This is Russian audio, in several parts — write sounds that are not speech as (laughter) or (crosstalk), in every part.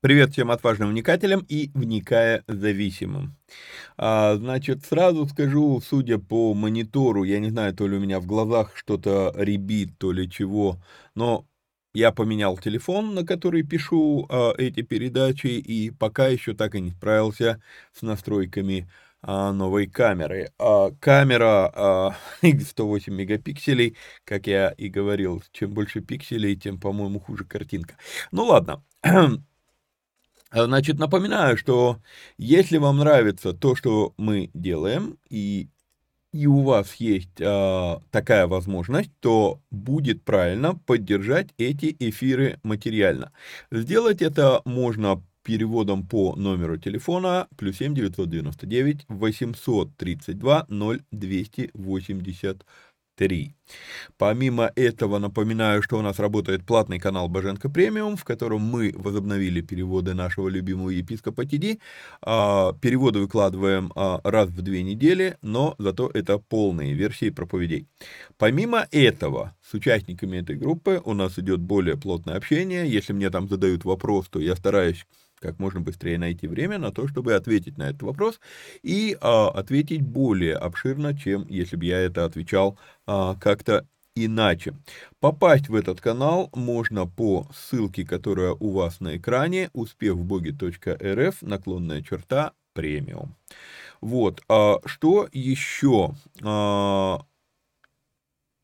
Привет всем отважным вникателям и вникая зависимым. А, значит, сразу скажу, судя по монитору, я не знаю, то ли у меня в глазах что-то ребит, то ли чего, но я поменял телефон, на который пишу а, эти передачи, и пока еще так и не справился с настройками а, новой камеры. А, камера а, (laughs) 108 мегапикселей, как я и говорил, чем больше пикселей, тем, по-моему, хуже картинка. Ну ладно. (clears throat) Значит, напоминаю, что если вам нравится то, что мы делаем, и, и у вас есть а, такая возможность, то будет правильно поддержать эти эфиры материально. Сделать это можно переводом по номеру телефона плюс 7 999 832 0280 3. Помимо этого, напоминаю, что у нас работает платный канал Боженко Премиум, в котором мы возобновили переводы нашего любимого епископа ТД. А, переводы выкладываем а, раз в две недели, но зато это полные версии проповедей. Помимо этого, с участниками этой группы у нас идет более плотное общение. Если мне там задают вопрос, то я стараюсь как можно быстрее найти время на то, чтобы ответить на этот вопрос и а, ответить более обширно, чем если бы я это отвечал а, как-то иначе. Попасть в этот канал можно по ссылке, которая у вас на экране, успехвбоге.рф, наклонная черта, премиум. Вот, а что еще? А,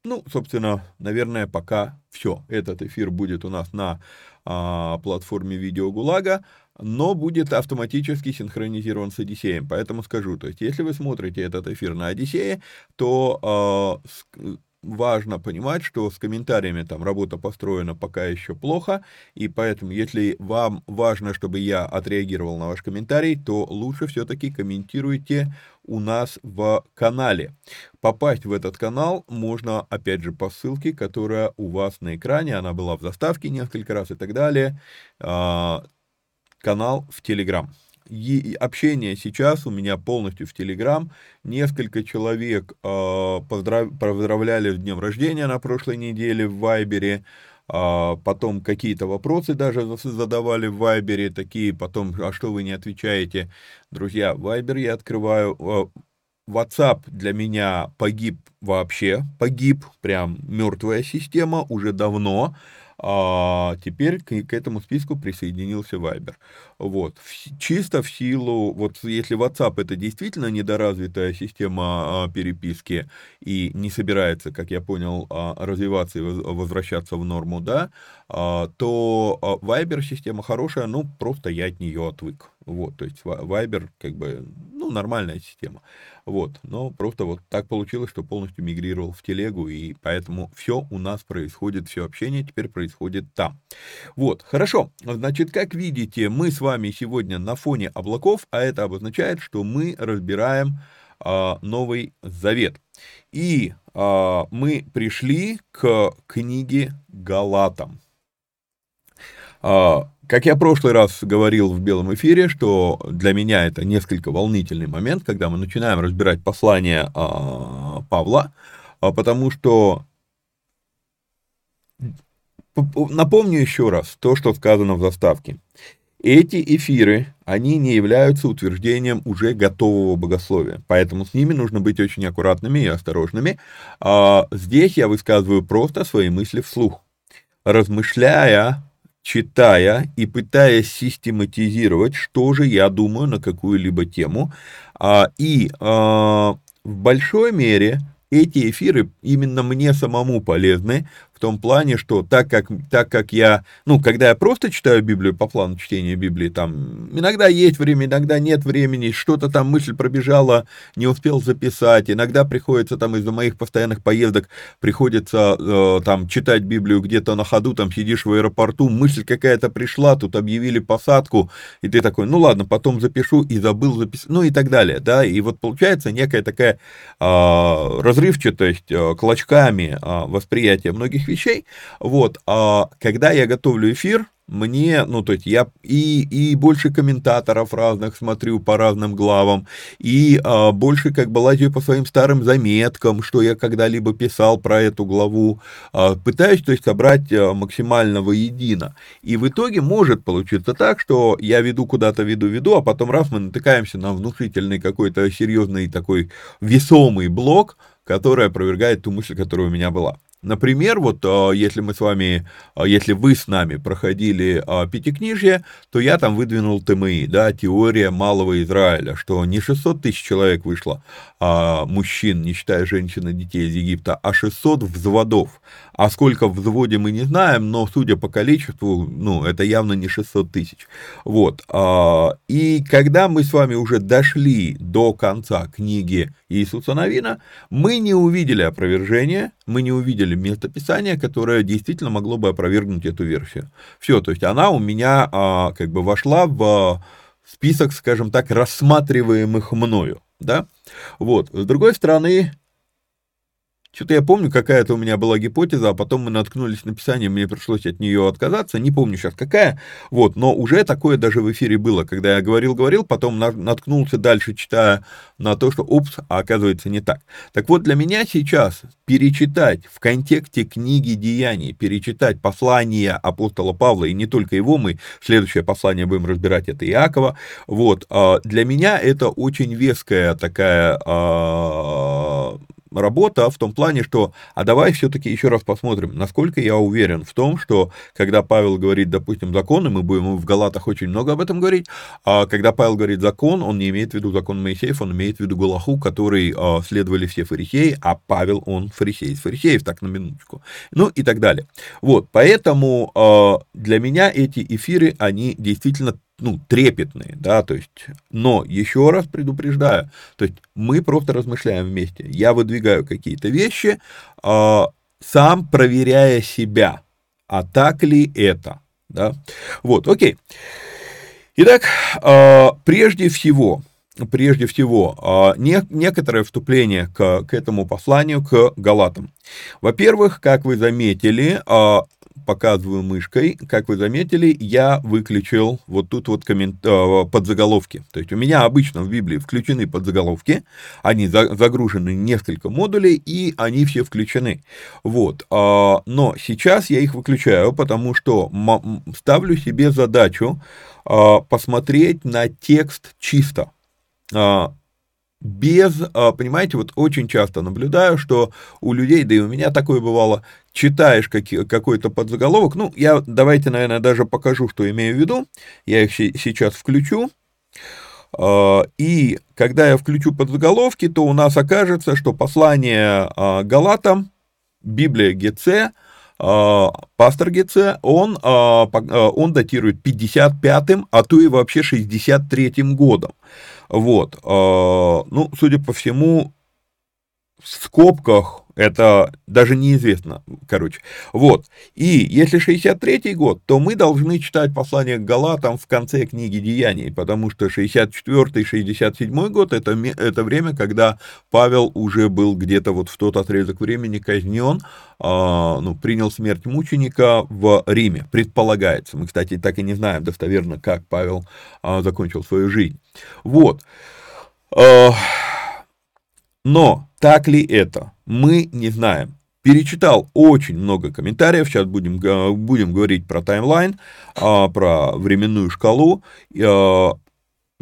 ну, собственно, наверное, пока все. Этот эфир будет у нас на а, платформе Видео Гулага. Но будет автоматически синхронизирован с Одиссеем. Поэтому скажу, то есть если вы смотрите этот эфир на Одиссее, то э, важно понимать, что с комментариями там работа построена пока еще плохо, и поэтому, если вам важно, чтобы я отреагировал на ваш комментарий, то лучше все-таки комментируйте у нас в канале. Попасть в этот канал можно, опять же, по ссылке, которая у вас на экране, она была в заставке несколько раз и так далее, а, канал в Телеграм общение сейчас у меня полностью в Телеграм. Несколько человек э, поздрав... поздравляли с днем рождения на прошлой неделе в Вайбере. Э, потом какие-то вопросы даже задавали в Вайбере, такие потом, а что вы не отвечаете? Друзья, Вайбер я открываю. Э, WhatsApp для меня погиб вообще, погиб, прям мертвая система уже давно а теперь к, к этому списку присоединился Viber. Вот. В, чисто в силу, вот если WhatsApp это действительно недоразвитая система а, переписки и не собирается, как я понял, а, развиваться и возвращаться в норму, да, а, то а, Viber система хорошая, ну, просто я от нее отвык. Вот, то есть Viber как бы, ну, нормальная система. Вот, но просто вот так получилось, что полностью мигрировал в телегу, и поэтому все у нас происходит, все общение теперь происходит там. Вот, хорошо, значит, как видите, мы с вами сегодня на фоне облаков, а это обозначает, что мы разбираем а, Новый Завет. И а, мы пришли к книге Галатам. А, как я в прошлый раз говорил в белом эфире, что для меня это несколько волнительный момент, когда мы начинаем разбирать послание а, Павла, а, потому что напомню еще раз то, что сказано в заставке. Эти эфиры, они не являются утверждением уже готового богословия, поэтому с ними нужно быть очень аккуратными и осторожными. Здесь я высказываю просто свои мысли вслух, размышляя читая и пытаясь систематизировать, что же я думаю на какую-либо тему. А, и а, в большой мере эти эфиры именно мне самому полезны, том плане, что так как, так как я, ну, когда я просто читаю Библию по плану чтения Библии, там, иногда есть время, иногда нет времени, что-то там мысль пробежала, не успел записать, иногда приходится там из-за моих постоянных поездок, приходится э, там читать Библию где-то на ходу, там сидишь в аэропорту, мысль какая-то пришла, тут объявили посадку, и ты такой, ну ладно, потом запишу, и забыл записать, ну и так далее, да, и вот получается некая такая э, разрывчатость э, клочками э, восприятия многих таких вещей. Вот, а когда я готовлю эфир, мне, ну, то есть я и, и больше комментаторов разных смотрю по разным главам, и а, больше как бы лазю по своим старым заметкам, что я когда-либо писал про эту главу, а, пытаюсь, то есть, собрать а, максимально воедино. И в итоге может получиться так, что я веду куда-то, веду-веду, а потом раз мы натыкаемся на внушительный какой-то серьезный такой весомый блок, который опровергает ту мысль, которая у меня была. Например, вот а, если мы с вами, а, если вы с нами проходили а, пятикнижье, то я там выдвинул ТМИ, да, теория малого Израиля, что не 600 тысяч человек вышло, а, мужчин, не считая женщин и детей из Египта, а 600 взводов. А сколько в взводе мы не знаем, но судя по количеству, ну, это явно не 600 тысяч. Вот. И когда мы с вами уже дошли до конца книги Иисуса Новина, мы не увидели опровержения, мы не увидели местописания, которое действительно могло бы опровергнуть эту версию. Все, то есть она у меня как бы вошла в список, скажем так, рассматриваемых мною, да, вот, с другой стороны, что-то я помню, какая-то у меня была гипотеза, а потом мы наткнулись на писание, мне пришлось от нее отказаться, не помню сейчас какая, вот, но уже такое даже в эфире было, когда я говорил-говорил, потом наткнулся дальше, читая на то, что, упс, а оказывается не так. Так вот, для меня сейчас перечитать в контексте книги Деяний, перечитать послание апостола Павла, и не только его, мы следующее послание будем разбирать, это Иакова, вот, а, для меня это очень веская такая а, работа в том плане, что, а давай все-таки еще раз посмотрим, насколько я уверен в том, что когда Павел говорит, допустим, закон, и мы будем в Галатах очень много об этом говорить, а когда Павел говорит закон, он не имеет в виду закон Моисеев, он имеет в виду Галаху, который а, следовали все фарисеи, а Павел, он фарисей фарисеев, так на минуточку, ну и так далее. Вот, поэтому а, для меня эти эфиры, они действительно ну, трепетные, да, то есть, но еще раз предупреждаю, то есть мы просто размышляем вместе, я выдвигаю какие-то вещи, э, сам проверяя себя, а так ли это, да, вот, окей. Итак, э, прежде всего, прежде всего, не, некоторое вступление к, к этому посланию, к Галатам. Во-первых, как вы заметили, показываю мышкой, как вы заметили, я выключил вот тут вот коммент... Э, подзаголовки. То есть у меня обычно в Библии включены подзаголовки, они загружены несколько модулей, и они все включены. Вот. А, но сейчас я их выключаю, потому что ставлю себе задачу а, посмотреть на текст чисто а, без, понимаете, вот очень часто наблюдаю, что у людей, да и у меня такое бывало, читаешь какой-то подзаголовок, ну, я давайте, наверное, даже покажу, что имею в виду, я их сейчас включу, а, и когда я включу подзаголовки, то у нас окажется, что послание а, Галатам, Библия ГЦ, а, пастор ГЦ, он, он датирует 55-м, а то и вообще 63-м годом. Вот, ну, судя по всему, в скобках это даже неизвестно, короче. Вот. И если 63 год, то мы должны читать послание к Галатам в конце книги Деяний, потому что 64 67 год это, это время, когда Павел уже был где-то вот в тот отрезок времени казнен, а, ну, принял смерть мученика в Риме, предполагается. Мы, кстати, так и не знаем достоверно, как Павел а, закончил свою жизнь. Вот. А, но так ли это? Мы не знаем. Перечитал очень много комментариев, сейчас будем, будем говорить про таймлайн, а, про временную шкалу.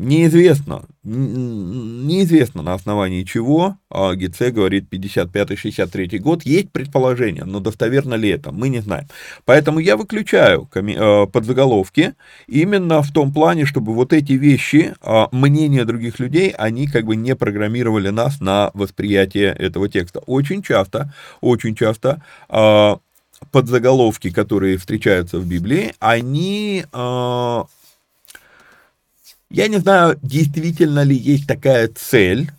Неизвестно, неизвестно на основании чего а ГИЦ говорит 55-63 год. Есть предположение, но достоверно ли это, мы не знаем. Поэтому я выключаю э, подзаголовки именно в том плане, чтобы вот эти вещи, а, мнения других людей, они как бы не программировали нас на восприятие этого текста. Очень часто, очень часто а, подзаголовки, которые встречаются в Библии, они я не знаю, действительно ли есть такая цель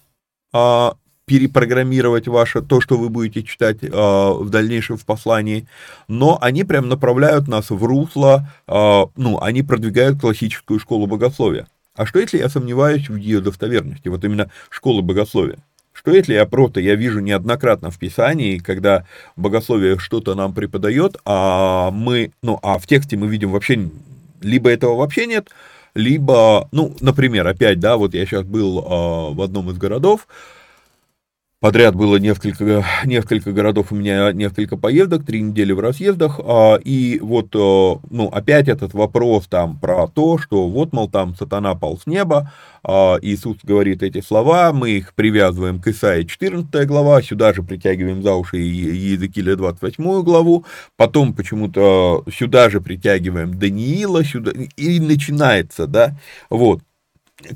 а, перепрограммировать ваше, то, что вы будете читать а, в дальнейшем в послании, но они прям направляют нас в русло, а, ну, они продвигают классическую школу богословия. А что если я сомневаюсь в ее достоверности, вот именно школы богословия? Что если я просто, я вижу неоднократно в Писании, когда богословие что-то нам преподает, а мы, ну, а в тексте мы видим вообще, либо этого вообще нет, либо, ну, например, опять, да, вот я сейчас был э, в одном из городов, Подряд было несколько, несколько городов, у меня несколько поездок, три недели в разъездах, а, и вот, э, ну, опять этот вопрос там про то, что вот, мол, там сатана пал с неба, а, Иисус говорит эти слова, мы их привязываем к Исаии 14 глава, сюда же притягиваем за уши Иезекииля 28 главу, потом почему-то сюда же притягиваем Даниила, сюда, и начинается, да, вот,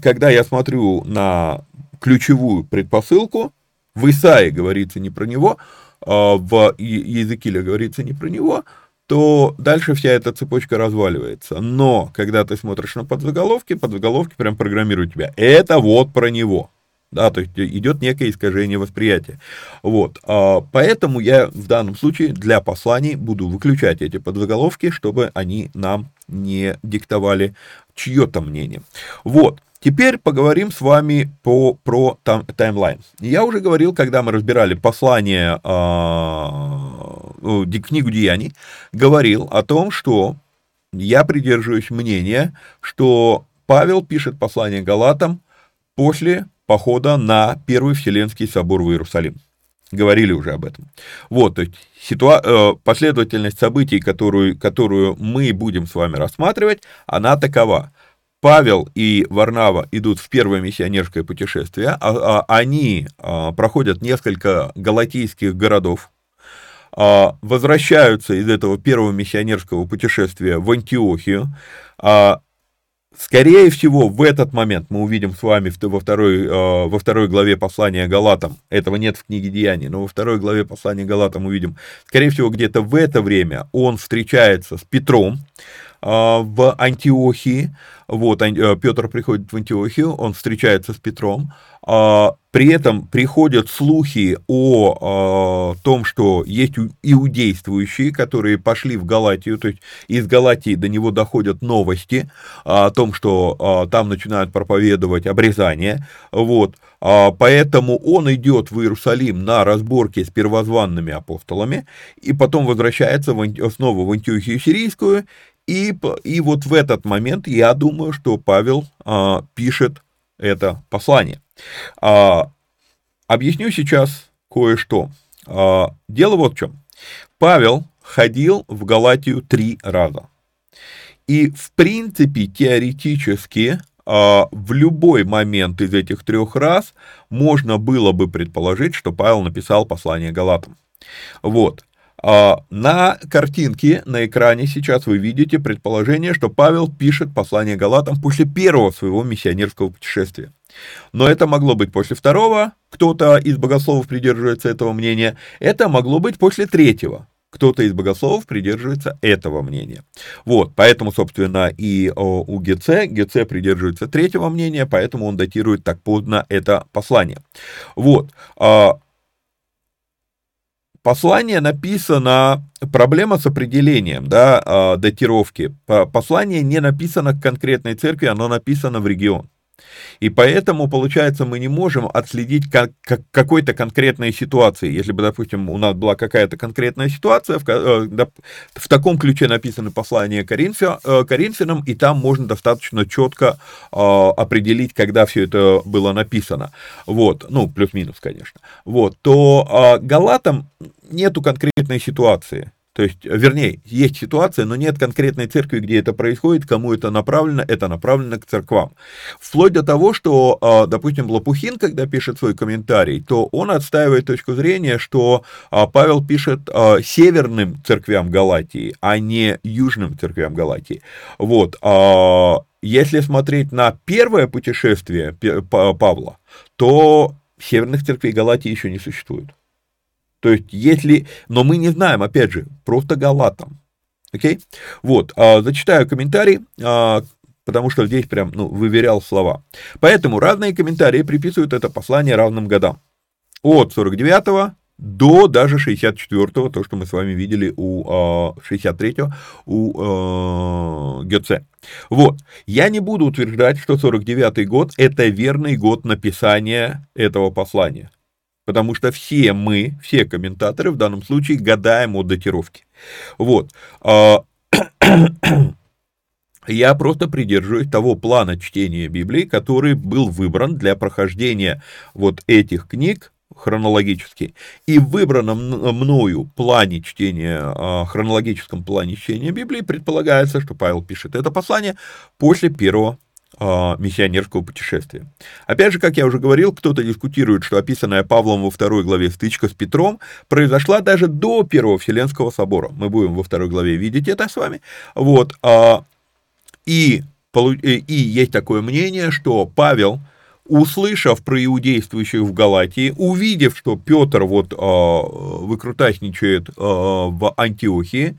когда я смотрю на ключевую предпосылку, в Исаии говорится не про него, а в Языкиле говорится не про него, то дальше вся эта цепочка разваливается. Но, когда ты смотришь на подзаголовки, подзаголовки прям программируют тебя. Это вот про него. Да, то есть идет некое искажение восприятия. Вот, а, поэтому я в данном случае для посланий буду выключать эти подзаголовки, чтобы они нам не диктовали чье-то мнение. Вот, Теперь поговорим с вами по, про там, таймлайн. Я уже говорил, когда мы разбирали послание, э, книгу Деяний, говорил о том, что я придерживаюсь мнения, что Павел пишет послание Галатам после похода на Первый Вселенский собор в Иерусалим. Говорили уже об этом. Вот, то есть ситуа- э, последовательность событий, которую, которую мы будем с вами рассматривать, она такова. Павел и Варнава идут в первое миссионерское путешествие, а, а, они а, проходят несколько галатийских городов, возвращаются из этого первого миссионерского путешествия в Антиохию. Скорее всего, в этот момент мы увидим с вами во второй, во второй главе послания Галатам, этого нет в книге Деяний, но во второй главе послания Галатам увидим, скорее всего, где-то в это время он встречается с Петром, в Антиохии. Вот, Петр приходит в Антиохию, он встречается с Петром, а, при этом приходят слухи о, о том, что есть иудействующие, которые пошли в Галатию, то есть из Галатии до него доходят новости о том, что а, там начинают проповедовать обрезание, вот, а, поэтому он идет в Иерусалим на разборки с первозванными апостолами, и потом возвращается в, снова в Антиохию Сирийскую, и, и вот в этот момент я думаю, что Павел а, пишет это послание. А, объясню сейчас кое-что. А, дело вот в чем. Павел ходил в Галатию три раза. И, в принципе, теоретически, а, в любой момент из этих трех раз можно было бы предположить, что Павел написал послание Галатам. Вот. А, на картинке, на экране сейчас вы видите предположение, что Павел пишет послание Галатам после первого своего миссионерского путешествия. Но это могло быть после второго, кто-то из богословов придерживается этого мнения, это могло быть после третьего, кто-то из богословов придерживается этого мнения. Вот, поэтому, собственно, и у ГЦ, ГЦ придерживается третьего мнения, поэтому он датирует так поздно это послание. Вот, а, Послание написано, проблема с определением да, а, датировки. Послание не написано к конкретной церкви, оно написано в регион. И поэтому, получается, мы не можем отследить как, как, какой-то конкретной ситуации. Если бы, допустим, у нас была какая-то конкретная ситуация, в, э, в таком ключе написано послание Коринфя, э, Коринфянам, и там можно достаточно четко э, определить, когда все это было написано. Вот, ну, плюс-минус, конечно. Вот, то Галатам нету конкретной ситуации. То есть, вернее, есть ситуация, но нет конкретной церкви, где это происходит, кому это направлено, это направлено к церквам. Вплоть до того, что, а, допустим, Лопухин, когда пишет свой комментарий, то он отстаивает точку зрения, что а, Павел пишет а, северным церквям Галатии, а не южным церквям Галатии. Вот. Если смотреть на первое путешествие Павла, то северных церквей Галатии еще не существует. То есть, если... Но мы не знаем, опять же, просто галатам. Окей? Вот, а, зачитаю комментарий, а, потому что здесь прям, ну, выверял слова. Поэтому разные комментарии приписывают это послание равным годам. От 49 до даже 64-го, то, что мы с вами видели у 63-го, а, у Гёце. Вот, я не буду утверждать, что 49-й год – это верный год написания этого послания потому что все мы, все комментаторы в данном случае гадаем о датировке. Вот. А, (clears throat) я просто придерживаюсь того плана чтения Библии, который был выбран для прохождения вот этих книг хронологически. И в выбранном мною плане чтения, а, хронологическом плане чтения Библии предполагается, что Павел пишет это послание после первого миссионерского путешествия. Опять же, как я уже говорил, кто-то дискутирует, что описанная Павлом во второй главе стычка с Петром произошла даже до Первого Вселенского собора. Мы будем во второй главе видеть это с вами. Вот. А, и, и есть такое мнение, что Павел, услышав про иудействующих в Галатии, увидев, что Петр вот а, выкрутасничает в Антиохии,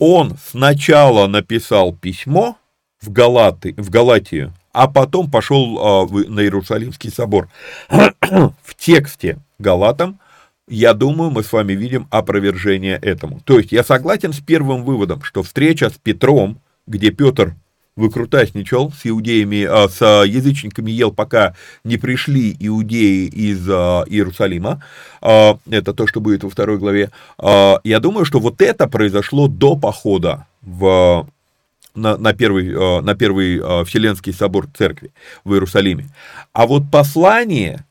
он сначала написал письмо, в, Галаты, в Галатию, а потом пошел а, в, на Иерусалимский собор. (clears throat) в тексте Галатам, я думаю, мы с вами видим опровержение этому. То есть я согласен с первым выводом, что встреча с Петром, где Петр выкрутасничал с иудеями, а, с язычниками ел, пока не пришли иудеи из а, Иерусалима. А, это то, что будет во второй главе. А, я думаю, что вот это произошло до похода в на, на первый, э, на первый э, Вселенский собор церкви в Иерусалиме. А вот послание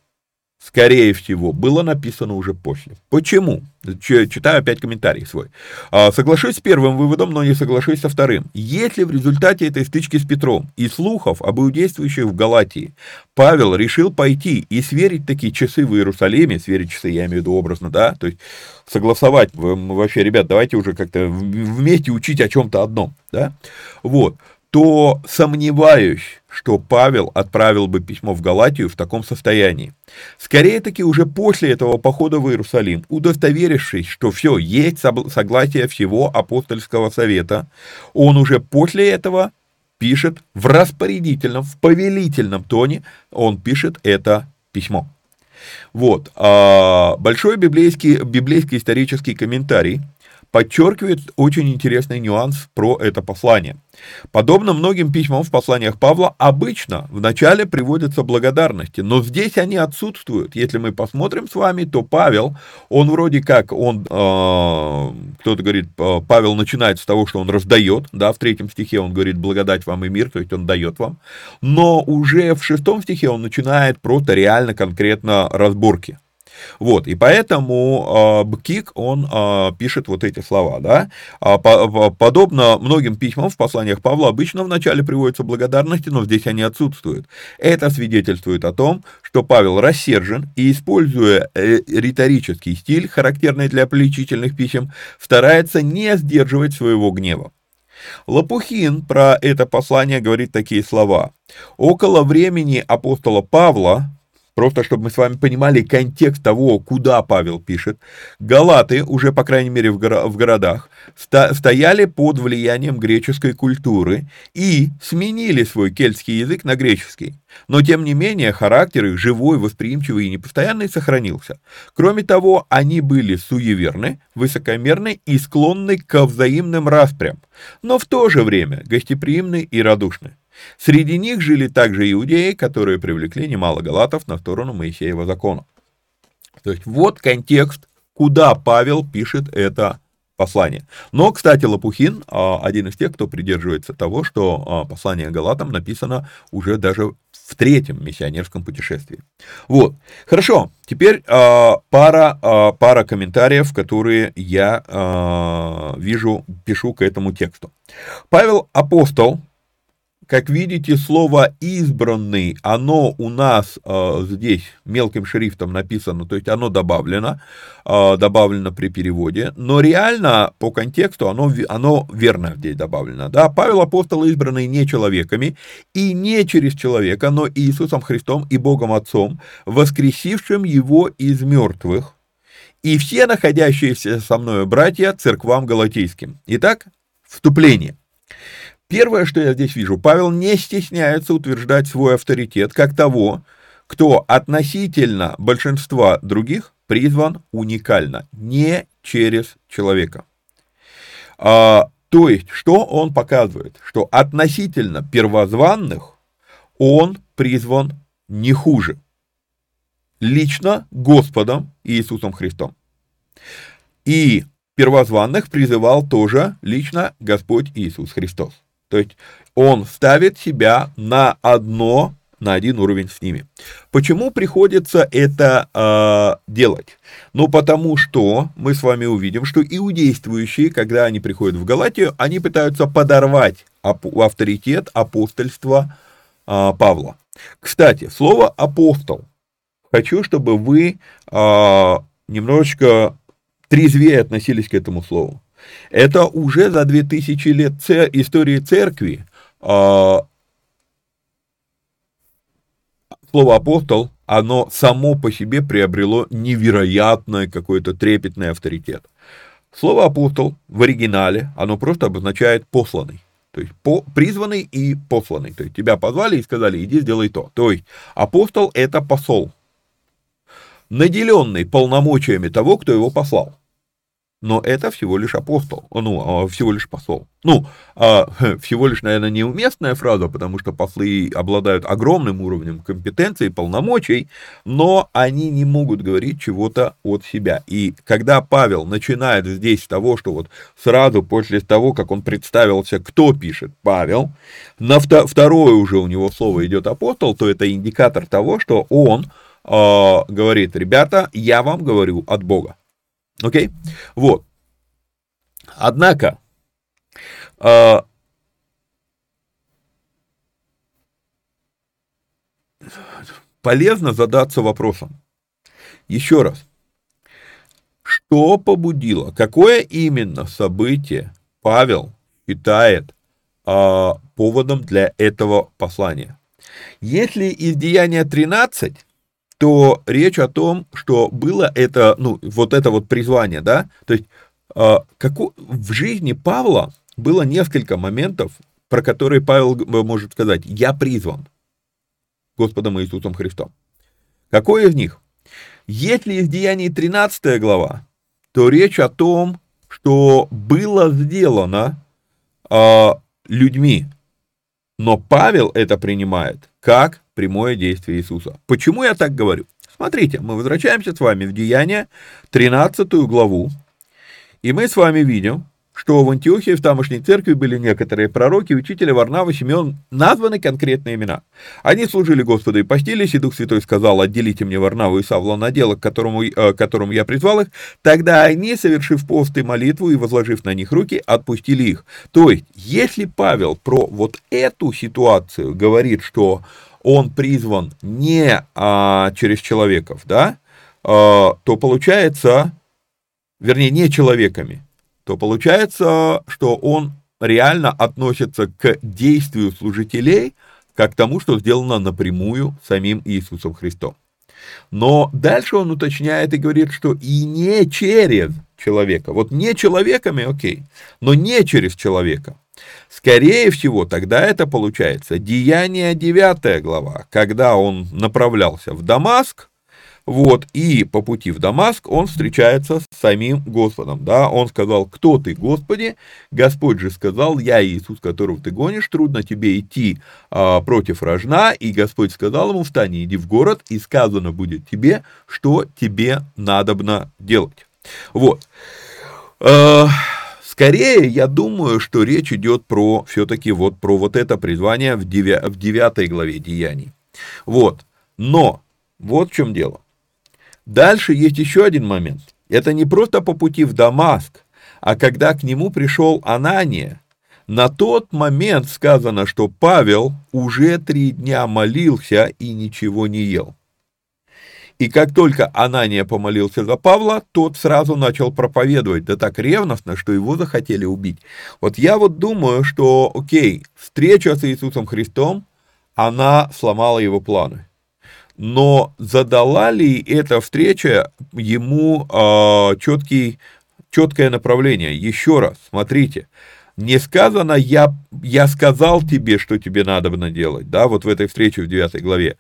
скорее всего, было написано уже после. Почему? Читаю опять комментарий свой. А, соглашусь с первым выводом, но не соглашусь со вторым. Если в результате этой стычки с Петром и слухов об иудействующих в Галатии Павел решил пойти и сверить такие часы в Иерусалиме, сверить часы, я имею в виду образно, да, то есть согласовать, вообще, ребят, давайте уже как-то вместе учить о чем-то одном, да, вот, то сомневаюсь, что Павел отправил бы письмо в Галатию в таком состоянии. Скорее таки уже после этого похода в Иерусалим, удостоверившись, что все, есть согласие всего апостольского совета, он уже после этого пишет в распорядительном, в повелительном тоне, он пишет это письмо. Вот, а, большой библейский, библейский исторический комментарий подчеркивает очень интересный нюанс про это послание. Подобно многим письмам в посланиях Павла, обычно в начале приводятся благодарности, но здесь они отсутствуют. Если мы посмотрим с вами, то Павел, он вроде как, он, э, кто-то говорит, Павел начинает с того, что он раздает, да, в третьем стихе он говорит благодать вам и мир, то есть он дает вам, но уже в шестом стихе он начинает просто реально конкретно разборки. Вот, и поэтому э, Бкик, он э, пишет вот эти слова, да, а, по, подобно многим письмам в посланиях Павла обычно вначале приводятся благодарности, но здесь они отсутствуют. Это свидетельствует о том, что Павел рассержен и, используя э, риторический стиль, характерный для обличительных писем, старается не сдерживать своего гнева. Лопухин про это послание говорит такие слова. «Около времени апостола Павла, Просто чтобы мы с вами понимали контекст того, куда Павел пишет. Галаты, уже по крайней мере в, горо в городах, стояли под влиянием греческой культуры и сменили свой кельтский язык на греческий. Но тем не менее характер их живой, восприимчивый и непостоянный сохранился. Кроме того, они были суеверны, высокомерны и склонны к взаимным распрям, но в то же время гостеприимны и радушны. Среди них жили также иудеи, которые привлекли немало галатов на сторону Моисеева закона. То есть вот контекст, куда Павел пишет это послание. Но, кстати, Лопухин а, один из тех, кто придерживается того, что а, послание Галатам написано уже даже в третьем миссионерском путешествии. Вот, хорошо, теперь а, пара, пара комментариев, которые я вижу, пишу к этому тексту. Павел Апостол как видите, слово «избранный», оно у нас э, здесь мелким шрифтом написано, то есть оно добавлено, э, добавлено при переводе, но реально по контексту оно, оно верно здесь добавлено. Да? Павел апостол избранный не человеками и не через человека, но Иисусом Христом и Богом Отцом, воскресившим его из мертвых, и все находящиеся со мною братья церквам галатийским. Итак, вступление – Первое, что я здесь вижу, Павел не стесняется утверждать свой авторитет как того, кто относительно большинства других призван уникально, не через человека. А, то есть, что он показывает? Что относительно первозванных он призван не хуже. Лично Господом Иисусом Христом. И первозванных призывал тоже лично Господь Иисус Христос. То есть он ставит себя на одно, на один уровень с ними. Почему приходится это э, делать? Ну, потому что мы с вами увидим, что иудействующие, когда они приходят в Галатию, они пытаются подорвать авторитет апостольства э, Павла. Кстати, слово апостол. Хочу, чтобы вы э, немножечко трезвее относились к этому слову. Это уже за 2000 лет истории церкви э, слово апостол, оно само по себе приобрело невероятный какой-то трепетный авторитет. Слово апостол в оригинале, оно просто обозначает посланный. То есть по, призванный и посланный. То есть тебя позвали и сказали, иди сделай то. То есть апостол это посол, наделенный полномочиями того, кто его послал но это всего лишь апостол, ну, а, всего лишь посол. Ну, а, (laughs) всего лишь, наверное, неуместная фраза, потому что послы обладают огромным уровнем компетенции, полномочий, но они не могут говорить чего-то от себя. И когда Павел начинает здесь с того, что вот сразу после того, как он представился, кто пишет Павел, на второе уже у него слово идет апостол, то это индикатор того, что он э, говорит, ребята, я вам говорю от Бога. Окей? Вот. Однако, э, полезно задаться вопросом. Еще раз. Что побудило, какое именно событие Павел считает э, поводом для этого послания. Если из Деяния 13, то речь о том, что было это, ну, вот это вот призвание, да, то есть э, как, в жизни Павла было несколько моментов, про которые Павел может сказать, я призван Господом Иисусом Христом. Какой из них? Если из Деяний 13 глава, то речь о том, что было сделано э, людьми, но Павел это принимает как прямое действие Иисуса. Почему я так говорю? Смотрите, мы возвращаемся с вами в Деяния, 13 главу, и мы с вами видим, что в Антиохии, в тамошней церкви были некоторые пророки, учители Варнава, Симеон, названы конкретные имена. Они служили Господу и постились, и Дух Святой сказал, отделите мне Варнаву и Савла на дело, к которому, э, которому я призвал их. Тогда они, совершив пост и молитву и возложив на них руки, отпустили их. То есть, если Павел про вот эту ситуацию говорит, что он призван не а, через человеков, да, а, то получается, вернее, не человеками, то получается, что он реально относится к действию служителей как к тому, что сделано напрямую самим Иисусом Христом. Но дальше он уточняет и говорит, что и не через человека. Вот не человеками, окей, но не через человека. Скорее всего, тогда это получается Деяние 9 глава, когда он направлялся в Дамаск, вот, и по пути в Дамаск он встречается с самим Господом, да, он сказал, кто ты, Господи? Господь же сказал, я Иисус, которого ты гонишь, трудно тебе идти а, против рожна, и Господь сказал ему, встань, иди в город, и сказано будет тебе, что тебе надобно делать. Вот. Скорее, я думаю, что речь идет про, все-таки вот про вот это призвание в 9, в 9 главе Деяний. Вот. Но, вот в чем дело. Дальше есть еще один момент. Это не просто по пути в Дамаск, а когда к нему пришел Анания. На тот момент сказано, что Павел уже три дня молился и ничего не ел. И как только Анания помолился за Павла, тот сразу начал проповедовать, да так ревностно, что его захотели убить. Вот я вот думаю, что, окей, встреча с Иисусом Христом, она сломала его планы но задала ли эта встреча ему э, а, четкий, четкое направление? Еще раз, смотрите, не сказано, я, я сказал тебе, что тебе надо делать, да, вот в этой встрече в 9 главе.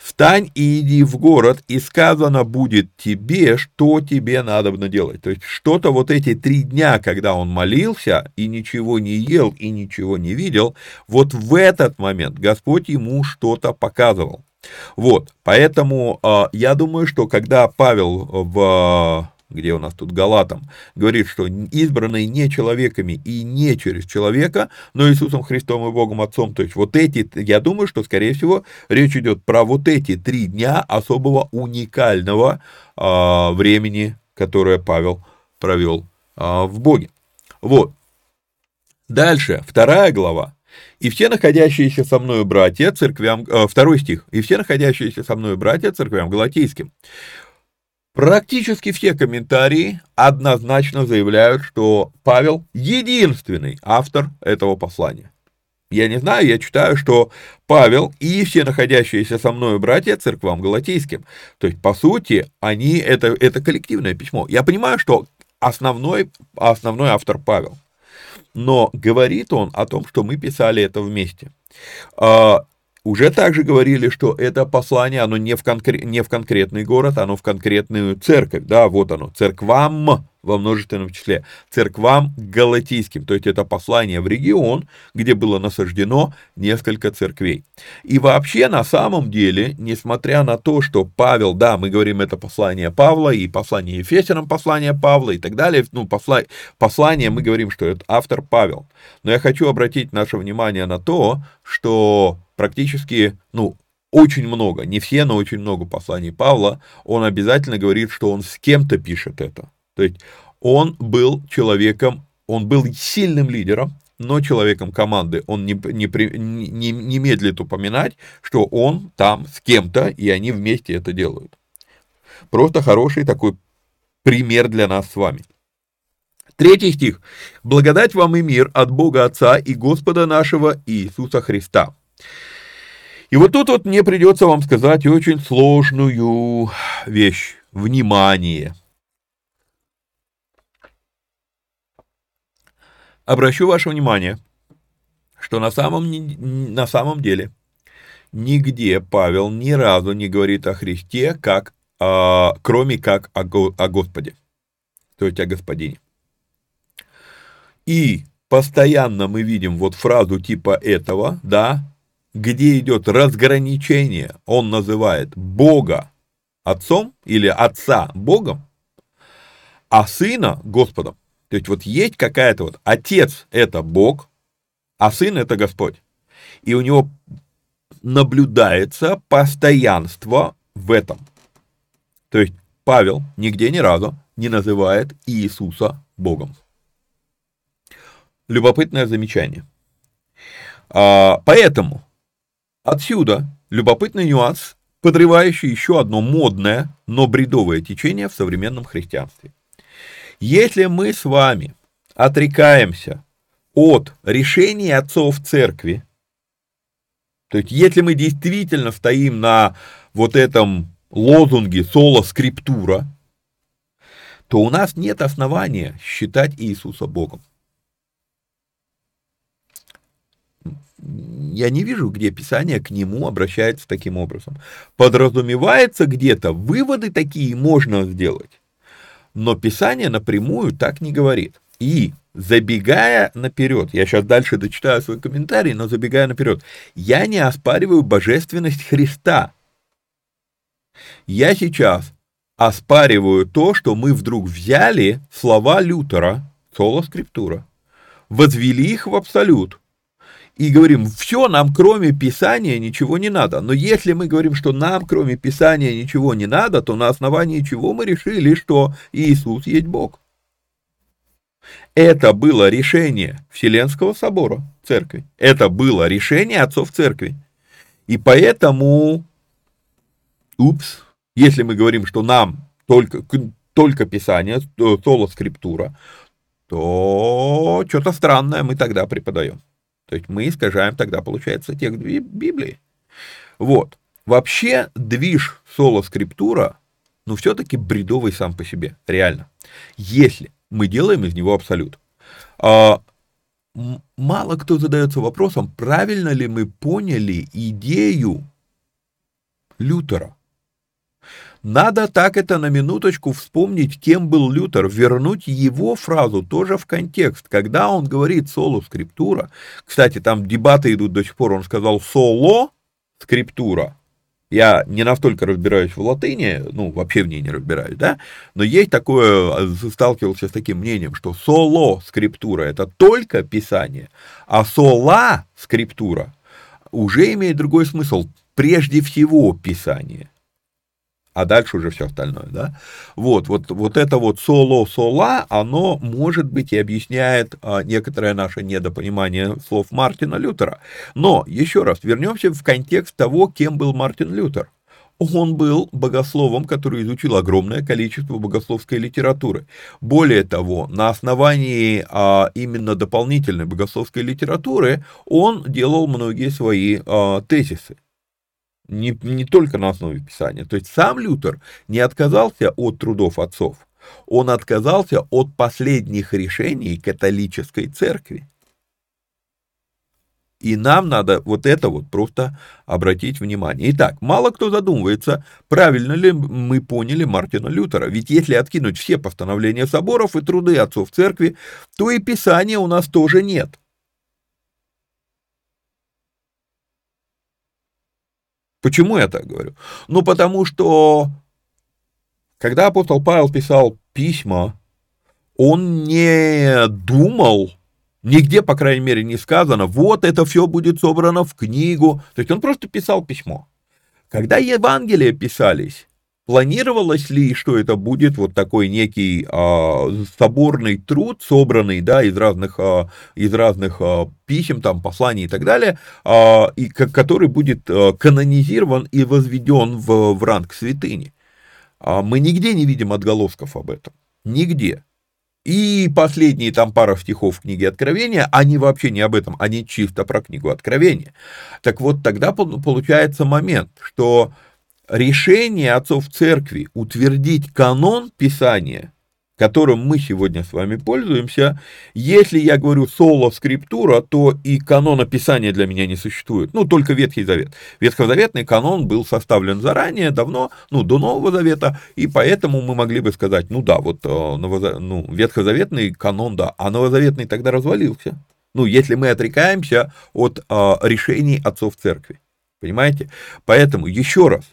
Встань и иди в город, и сказано будет тебе, что тебе надо делать. То есть что-то вот эти три дня, когда он молился и ничего не ел и ничего не видел, вот в этот момент Господь ему что-то показывал. Вот, поэтому э, я думаю, что когда Павел в где у нас тут Галатам, говорит, что избранные не человеками и не через человека, но Иисусом Христом и Богом Отцом. То есть вот эти, я думаю, что, скорее всего, речь идет про вот эти три дня особого уникального э, времени, которое Павел провел э, в Боге. Вот. Дальше, вторая глава. И все находящиеся со мною братья церквям, э, второй стих, и все находящиеся со мною братья церквям галатийским. Практически все комментарии однозначно заявляют, что Павел единственный автор этого послания. Я не знаю, я читаю, что Павел и все находящиеся со мною братья церквам галатийским. То есть, по сути, они, это, это коллективное письмо. Я понимаю, что основной, основной автор Павел но говорит он о том, что мы писали это вместе. Уже также говорили, что это послание, оно не в, конкре- не в конкретный город, оно в конкретную церковь, да, вот оно, церквам во множественном числе, церквам галатийским, то есть это послание в регион, где было насаждено несколько церквей. И вообще, на самом деле, несмотря на то, что Павел, да, мы говорим, это послание Павла, и послание Ефесянам послание Павла и так далее, ну, посла, послание, мы говорим, что это автор Павел. Но я хочу обратить наше внимание на то, что практически, ну, очень много, не все, но очень много посланий Павла, он обязательно говорит, что он с кем-то пишет это. То есть он был человеком, он был сильным лидером, но человеком команды. Он не, не, не, не медлит упоминать, что он там с кем-то, и они вместе это делают. Просто хороший такой пример для нас с вами. Третий стих. «Благодать вам и мир от Бога Отца и Господа нашего Иисуса Христа». И вот тут вот мне придется вам сказать очень сложную вещь. Внимание. Обращу ваше внимание, что на самом, на самом деле нигде Павел ни разу не говорит о Христе, как, а, кроме как о, о Господе, то есть о Господине. И постоянно мы видим вот фразу типа этого, да, где идет разграничение, он называет Бога Отцом или Отца Богом, а Сына Господом. То есть вот есть какая-то вот, Отец это Бог, а Сын это Господь. И у него наблюдается постоянство в этом. То есть Павел нигде ни разу не называет Иисуса Богом. Любопытное замечание. А, поэтому отсюда любопытный нюанс, подрывающий еще одно модное, но бредовое течение в современном христианстве. Если мы с вами отрекаемся от решений отцов церкви, то есть если мы действительно стоим на вот этом лозунге соло скриптура, то у нас нет основания считать Иисуса Богом. Я не вижу, где Писание к нему обращается таким образом. Подразумевается где-то, выводы такие можно сделать, но Писание напрямую так не говорит. И забегая наперед, я сейчас дальше дочитаю свой комментарий, но забегая наперед, я не оспариваю божественность Христа. Я сейчас оспариваю то, что мы вдруг взяли слова Лютера, соло скриптура, возвели их в абсолют, и говорим, все, нам кроме Писания ничего не надо. Но если мы говорим, что нам кроме Писания ничего не надо, то на основании чего мы решили, что Иисус есть Бог. Это было решение Вселенского собора церкви. Это было решение отцов церкви. И поэтому, упс, если мы говорим, что нам только, только Писание, соло скриптура, то что-то странное мы тогда преподаем. То есть мы искажаем тогда, получается, текст Библии. Вот. Вообще движ соло-скриптура, ну, все-таки бредовый сам по себе, реально. Если мы делаем из него абсолют. А, мало кто задается вопросом, правильно ли мы поняли идею Лютера. Надо так это на минуточку вспомнить, кем был Лютер, вернуть его фразу тоже в контекст. Когда он говорит соло скриптура, кстати, там дебаты идут до сих пор, он сказал соло скриптура, я не настолько разбираюсь в латыни, ну, вообще в ней не разбираюсь, да, но есть такое, сталкивался с таким мнением, что соло скриптура это только писание, а сола скриптура уже имеет другой смысл, прежде всего писание а дальше уже все остальное, да. Вот, вот, вот это вот соло-сола, оно, может быть, и объясняет а, некоторое наше недопонимание слов Мартина Лютера. Но, еще раз, вернемся в контекст того, кем был Мартин Лютер. Он был богословом, который изучил огромное количество богословской литературы. Более того, на основании а, именно дополнительной богословской литературы он делал многие свои а, тезисы не, не только на основе Писания. То есть сам Лютер не отказался от трудов отцов, он отказался от последних решений католической церкви. И нам надо вот это вот просто обратить внимание. Итак, мало кто задумывается, правильно ли мы поняли Мартина Лютера. Ведь если откинуть все постановления соборов и труды отцов церкви, то и Писания у нас тоже нет. Почему я так говорю? Ну, потому что, когда апостол Павел писал письма, он не думал, нигде, по крайней мере, не сказано, вот это все будет собрано в книгу. То есть он просто писал письмо. Когда Евангелия писались, Планировалось ли, что это будет вот такой некий а, соборный труд, собранный, да, из разных, а, из разных а, писем, там, посланий и так далее, а, и который будет а, канонизирован и возведен в, в ранг святыни? А, мы нигде не видим отголосков об этом. Нигде. И последние там пара стихов книги Откровения, они вообще не об этом, они чисто про книгу Откровения. Так вот, тогда получается момент, что решение отцов церкви утвердить канон Писания – которым мы сегодня с вами пользуемся, если я говорю соло скриптура, то и канона Писания для меня не существует, ну, только Ветхий Завет. Ветхозаветный канон был составлен заранее, давно, ну, до Нового Завета, и поэтому мы могли бы сказать, ну да, вот э, ну, Ветхозаветный канон, да, а Новозаветный тогда развалился. Ну, если мы отрекаемся от а, решений отцов церкви. Понимаете? Поэтому еще раз,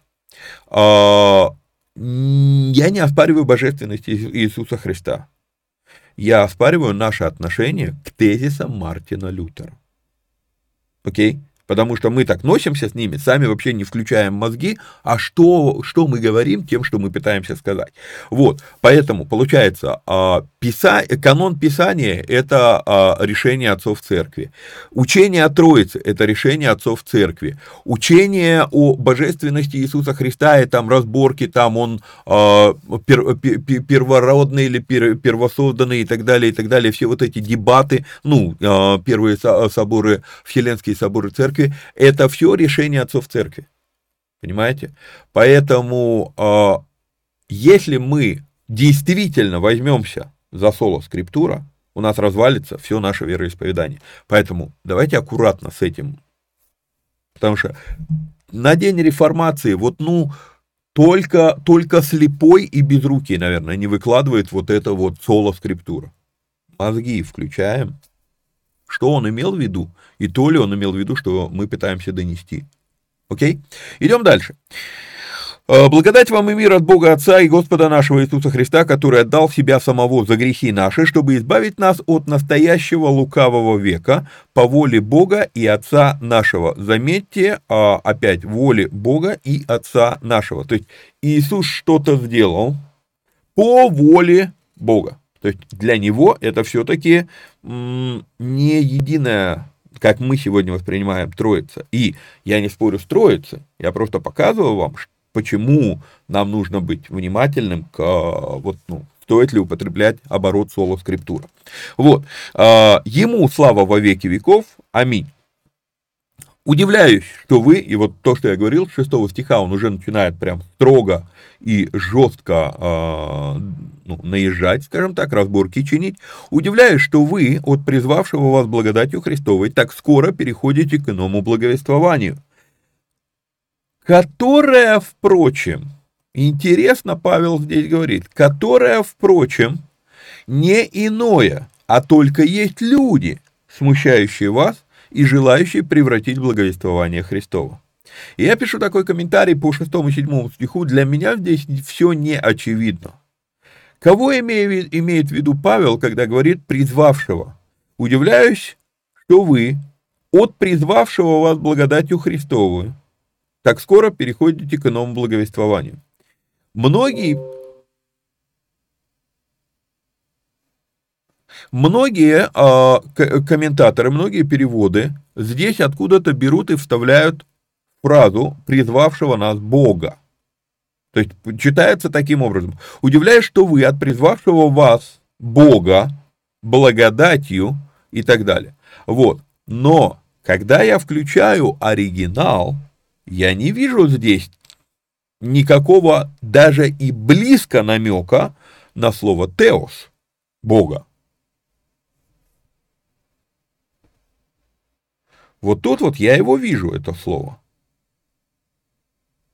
я не оспариваю божественность Иисуса Христа. Я оспариваю наше отношение к тезисам Мартина Лютера. Окей? Потому что мы так носимся с ними, сами вообще не включаем мозги, а что, что мы говорим тем, что мы пытаемся сказать. Вот, поэтому получается, а, писа... канон Писания – это а, решение отцов церкви. Учение о Троице – это решение отцов церкви. Учение о божественности Иисуса Христа и там разборки, там он а, первородный или первосозданный и так далее, и так далее, все вот эти дебаты, ну, первые соборы, Вселенские соборы церкви, церкви, это все решение отцов церкви. Понимаете? Поэтому, а, если мы действительно возьмемся за соло скриптура, у нас развалится все наше вероисповедание. Поэтому давайте аккуратно с этим. Потому что на день реформации, вот, ну, только, только слепой и безрукий, наверное, не выкладывает вот это вот соло скриптура. Мозги включаем, что он имел в виду, и то ли он имел в виду, что мы пытаемся донести. Окей? Идем дальше. «Э, Благодать вам и мир от Бога Отца и Господа нашего Иисуса Христа, который отдал себя самого за грехи наши, чтобы избавить нас от настоящего лукавого века по воле Бога и Отца нашего. Заметьте, а, опять, воле Бога и Отца нашего. То есть Иисус что-то сделал по воле Бога. То есть для него это все-таки не единая, как мы сегодня воспринимаем, троица. И я не спорю с троицей, я просто показываю вам, почему нам нужно быть внимательным к, вот, ну, стоит ли употреблять оборот соло скриптура. Вот, а, ему слава во веки веков, аминь. Удивляюсь, что вы, и вот то, что я говорил, с 6 стиха он уже начинает прям строго и жестко э, ну, наезжать, скажем так, разборки чинить. Удивляюсь, что вы от призвавшего вас благодатью Христовой так скоро переходите к иному благовествованию, которое, впрочем, интересно Павел здесь говорит, которое, впрочем, не иное, а только есть люди, смущающие вас, и желающие превратить благовествование Христова. И я пишу такой комментарий по 6 и 7 стиху. Для меня здесь все не очевидно. Кого имеет, имеет в виду Павел, когда говорит «призвавшего»? Удивляюсь, что вы от призвавшего вас благодатью Христовую так скоро переходите к иному благовествованию. Многие Многие э, комментаторы, многие переводы здесь откуда-то берут и вставляют фразу «призвавшего нас Бога». То есть читается таким образом. Удивляюсь, что вы от призвавшего вас Бога, благодатью и так далее. Вот. Но, когда я включаю оригинал, я не вижу здесь никакого даже и близко намека на слово «теос» – Бога. Вот тут вот я его вижу, это слово.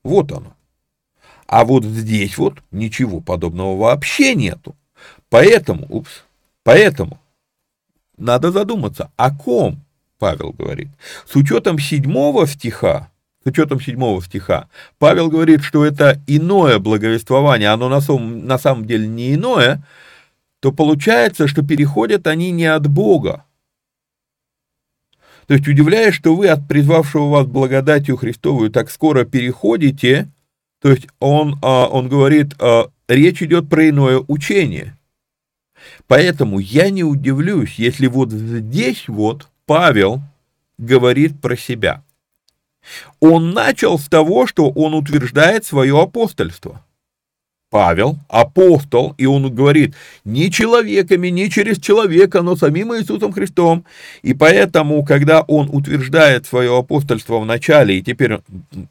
Вот оно. А вот здесь вот ничего подобного вообще нету. Поэтому, упс, поэтому надо задуматься, о ком Павел говорит. С учетом седьмого стиха, с учетом седьмого стиха, Павел говорит, что это иное благовествование, оно на самом, на самом деле не иное, то получается, что переходят они не от Бога, то есть удивляясь, что вы от призвавшего вас благодатью Христовую так скоро переходите, то есть он, а, он говорит, а, речь идет про иное учение. Поэтому я не удивлюсь, если вот здесь вот Павел говорит про себя. Он начал с того, что он утверждает свое апостольство. Павел, апостол, и он говорит, не человеками, не через человека, но самим Иисусом Христом. И поэтому, когда он утверждает свое апостольство в начале, и теперь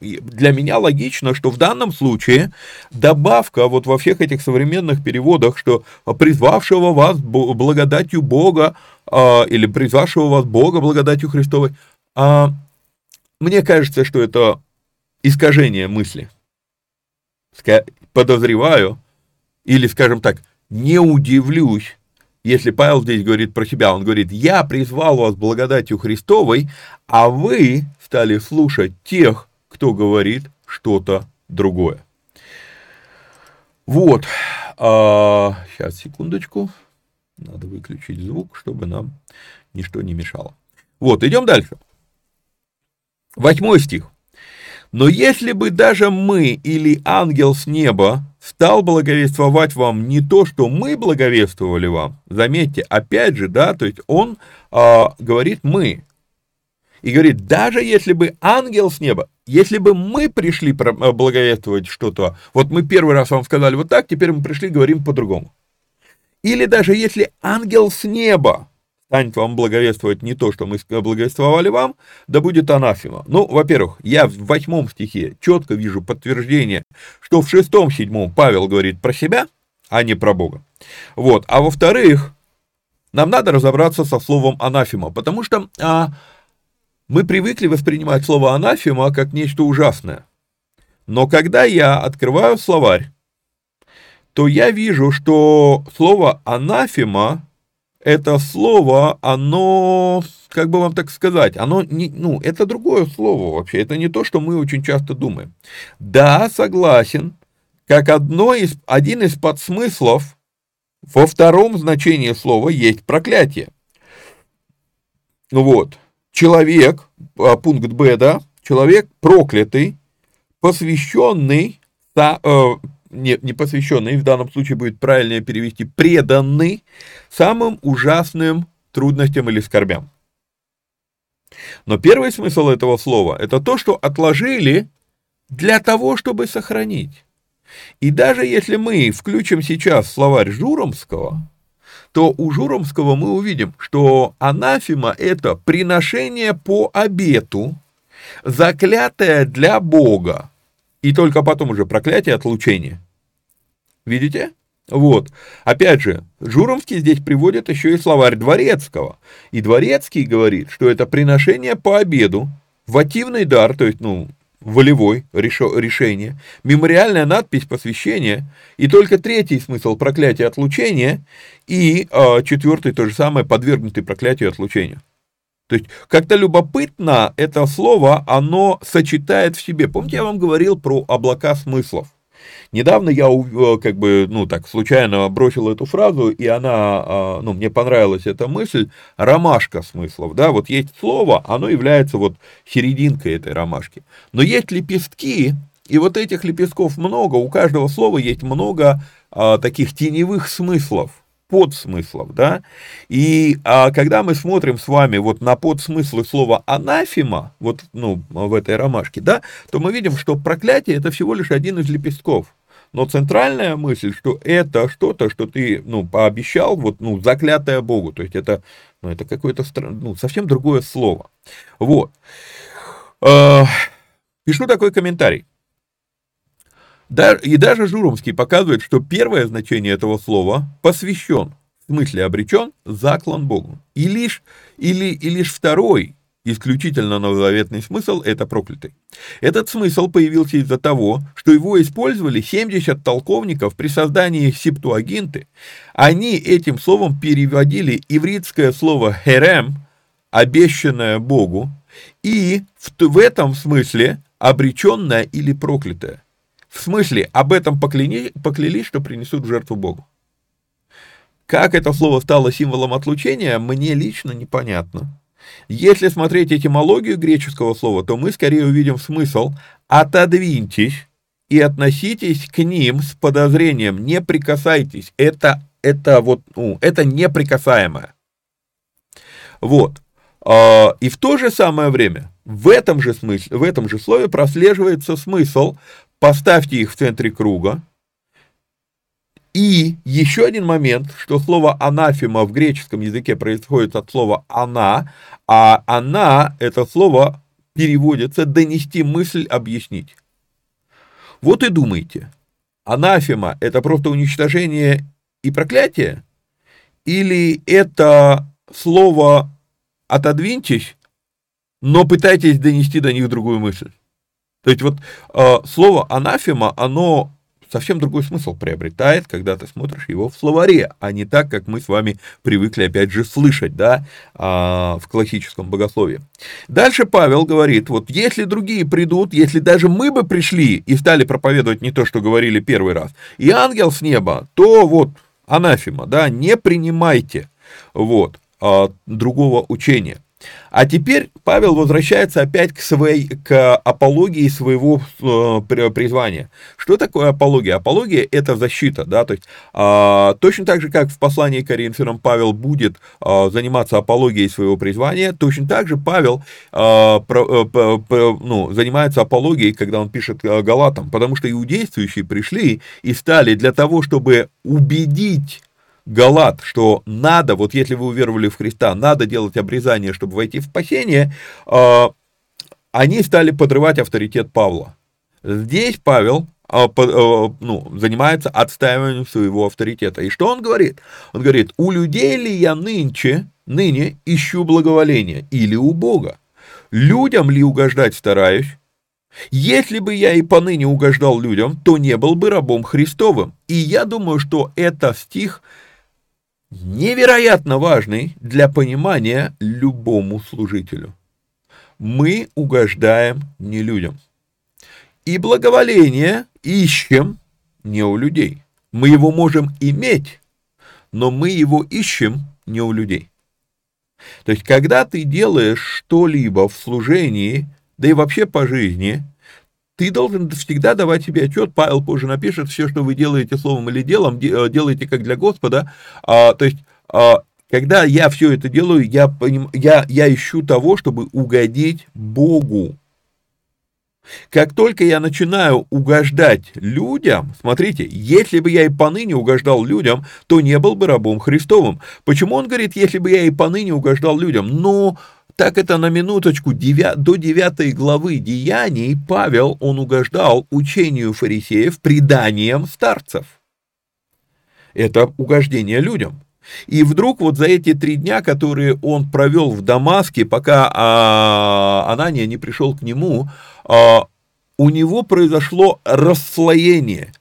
для меня логично, что в данном случае добавка вот во всех этих современных переводах, что призвавшего вас благодатью Бога, а, или призвавшего вас Бога благодатью Христовой, а, мне кажется, что это искажение мысли подозреваю, или, скажем так, не удивлюсь, если Павел здесь говорит про себя, он говорит, я призвал вас благодатью Христовой, а вы стали слушать тех, кто говорит что-то другое. Вот, а, сейчас, секундочку, надо выключить звук, чтобы нам ничто не мешало. Вот, идем дальше. Восьмой стих. Но если бы даже мы или ангел с неба стал благовествовать вам не то, что мы благовествовали вам, заметьте, опять же, да, то есть он э, говорит мы, и говорит, даже если бы ангел с неба, если бы мы пришли а, благовествовать что-то, вот мы первый раз вам сказали вот так, теперь мы пришли, говорим по-другому. Или даже если ангел с неба станет вам благовествовать не то, что мы благовествовали вам, да будет анафема. Ну, во-первых, я в восьмом стихе четко вижу подтверждение, что в шестом, седьмом Павел говорит про себя, а не про Бога. Вот. А во-вторых, нам надо разобраться со словом анафема, потому что а, мы привыкли воспринимать слово анафема как нечто ужасное. Но когда я открываю словарь, то я вижу, что слово анафема это слово, оно, как бы вам так сказать, оно не, ну, это другое слово вообще, это не то, что мы очень часто думаем. Да, согласен, как одно из, один из подсмыслов во втором значении слова есть проклятие. Вот, человек, а, пункт Б, да, человек проклятый, посвященный, э, не, не посвященный, в данном случае будет правильнее перевести, преданный самым ужасным трудностям или скорбям. Но первый смысл этого слова – это то, что отложили для того, чтобы сохранить. И даже если мы включим сейчас словарь Журомского, то у Журомского мы увидим, что анафема – это приношение по обету, заклятое для Бога, и только потом уже проклятие отлучения. Видите? Вот. Опять же, Журомский здесь приводит еще и словарь Дворецкого. И Дворецкий говорит, что это приношение по обеду, вативный дар, то есть, ну, волевой решение, мемориальная надпись посвящения, и только третий смысл проклятия отлучения, и э, четвертый то же самое, подвергнутый проклятию отлучения. То есть как-то любопытно это слово, оно сочетает в себе. Помните, я вам говорил про облака смыслов? Недавно я, э, как бы, ну, так, случайно бросил эту фразу, и она, а, ну, мне понравилась эта мысль, ромашка смыслов, да, вот есть слово, оно является вот серединкой этой ромашки. Но есть лепестки, и вот этих лепестков много, у каждого слова есть много а, таких теневых смыслов подсмыслов, да, и а, когда мы смотрим с вами вот на подсмыслы слова анафема, вот, ну, в этой ромашке, да, то мы видим, что проклятие это всего лишь один из лепестков, но центральная мысль, что это что-то, что ты, ну, пообещал, вот, ну, заклятое Богу, то есть это, ну, это какое-то, ну, совсем другое слово, вот. А, пишу такой комментарий. И даже Журомский показывает, что первое значение этого слова посвящен, в смысле обречен, заклан Богу. И лишь, или, и лишь второй, исключительно новозаветный смысл – это проклятый. Этот смысл появился из-за того, что его использовали 70 толковников при создании септуагинты. Они этим словом переводили ивритское слово «херем», обещанное Богу, и в, в этом смысле обреченное или проклятое. В смысле, об этом покляни, поклялись, что принесут жертву Богу. Как это слово стало символом отлучения, мне лично непонятно. Если смотреть этимологию греческого слова, то мы скорее увидим смысл «отодвиньтесь и относитесь к ним с подозрением, не прикасайтесь». Это, это, вот, ну, это неприкасаемое. Вот. А, и в то же самое время в этом же смысле, в этом же слове прослеживается смысл Поставьте их в центре круга, И еще один момент, что слово анафема в греческом языке происходит от слова «она», а «она» это слово переводится «донести мысль, объяснить». Вот и думайте, анафема – это просто уничтожение и проклятие? Или это слово «отодвиньтесь», но пытайтесь донести до них другую мысль? То есть вот э, слово анафема, оно совсем другой смысл приобретает, когда ты смотришь его в словаре, а не так, как мы с вами привыкли, опять же, слышать, да, а, в классическом богословии. Дальше Павел говорит, вот если другие придут, если даже мы бы пришли и стали проповедовать не то, что говорили первый раз, и ангел с неба, то вот анафема, да, не принимайте, вот, а, другого учения. А теперь Павел возвращается опять к, своей, к апологии своего э, призвания. Что такое апология? Апология – это защита, да, то есть э, точно так же, как в послании к Коринфянам Павел будет э, заниматься апологией своего призвания, точно так же Павел э, про, э, про, ну, занимается апологией, когда он пишет э, Галатам, потому что иудействующие пришли и стали для того, чтобы убедить Галат, что надо, вот если вы уверовали в Христа, надо делать обрезание, чтобы войти в спасение, а, они стали подрывать авторитет Павла. Здесь Павел а, а, ну, занимается отстаиванием своего авторитета. И что он говорит? Он говорит, у людей ли я нынче, ныне ищу благоволения или у Бога? Людям ли угождать стараюсь? Если бы я и поныне угождал людям, то не был бы рабом Христовым. И я думаю, что это стих невероятно важный для понимания любому служителю. Мы угождаем не людям. И благоволение ищем не у людей. Мы его можем иметь, но мы его ищем не у людей. То есть, когда ты делаешь что-либо в служении, да и вообще по жизни, ты должен всегда давать себе отчет, Павел позже напишет, все, что вы делаете словом или делом, э, делайте как для Господа, а, то есть, а, когда я все это делаю, я, поним, я, я ищу того, чтобы угодить Богу. Как только я начинаю угождать людям, смотрите, если бы я и поныне угождал людям, то не был бы рабом Христовым. Почему он говорит, если бы я и поныне угождал людям? Ну, так это на минуточку, до 9 главы Деяний Павел, он угождал учению фарисеев преданием старцев. Это угождение людям. И вдруг вот за эти три дня, которые он провел в Дамаске, пока а, Анания не пришел к нему, а, у него произошло расслоение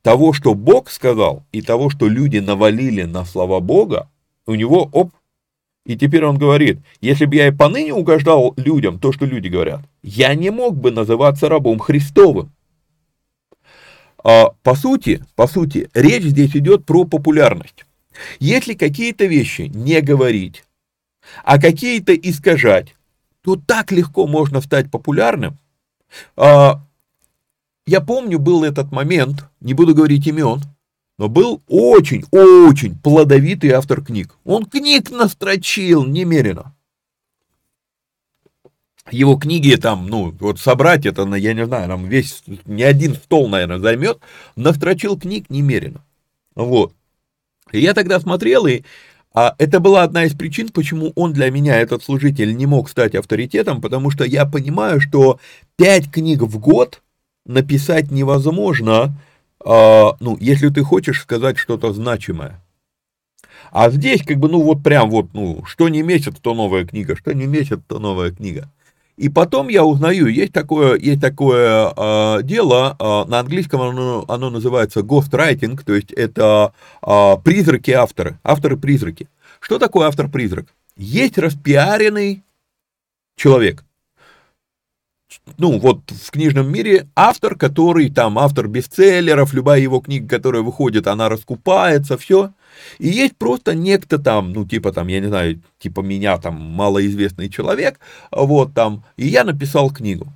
того, что Бог сказал, и того, что люди навалили на слова Бога, у него, оп, и теперь он говорит, если бы я и поныне угождал людям то, что люди говорят, я не мог бы называться рабом Христовым. А, по сути, по сути, речь здесь идет про популярность. Если какие-то вещи не говорить, а какие-то искажать, то так легко можно стать популярным. А, я помню, был этот момент, не буду говорить имен, но был очень-очень плодовитый автор книг. Он книг настрочил немерено. Его книги там, ну, вот собрать это, я не знаю, там весь, не один стол, наверное, займет, настрочил книг немерено. Вот. И я тогда смотрел, и а, это была одна из причин, почему он для меня, этот служитель, не мог стать авторитетом, потому что я понимаю, что пять книг в год написать невозможно, ну, если ты хочешь сказать что-то значимое. А здесь, как бы, ну, вот прям вот, ну, что не месяц, то новая книга, что не месяц, то новая книга. И потом я узнаю, есть такое, есть такое э, дело, э, на английском оно, оно называется ghostwriting, то есть это э, призраки авторы, авторы-призраки. Что такое автор-призрак? Есть распиаренный человек, ну, вот в книжном мире автор, который там автор бестселлеров, любая его книга, которая выходит, она раскупается, все. И есть просто некто там, ну, типа там, я не знаю, типа меня там малоизвестный человек, вот там, и я написал книгу.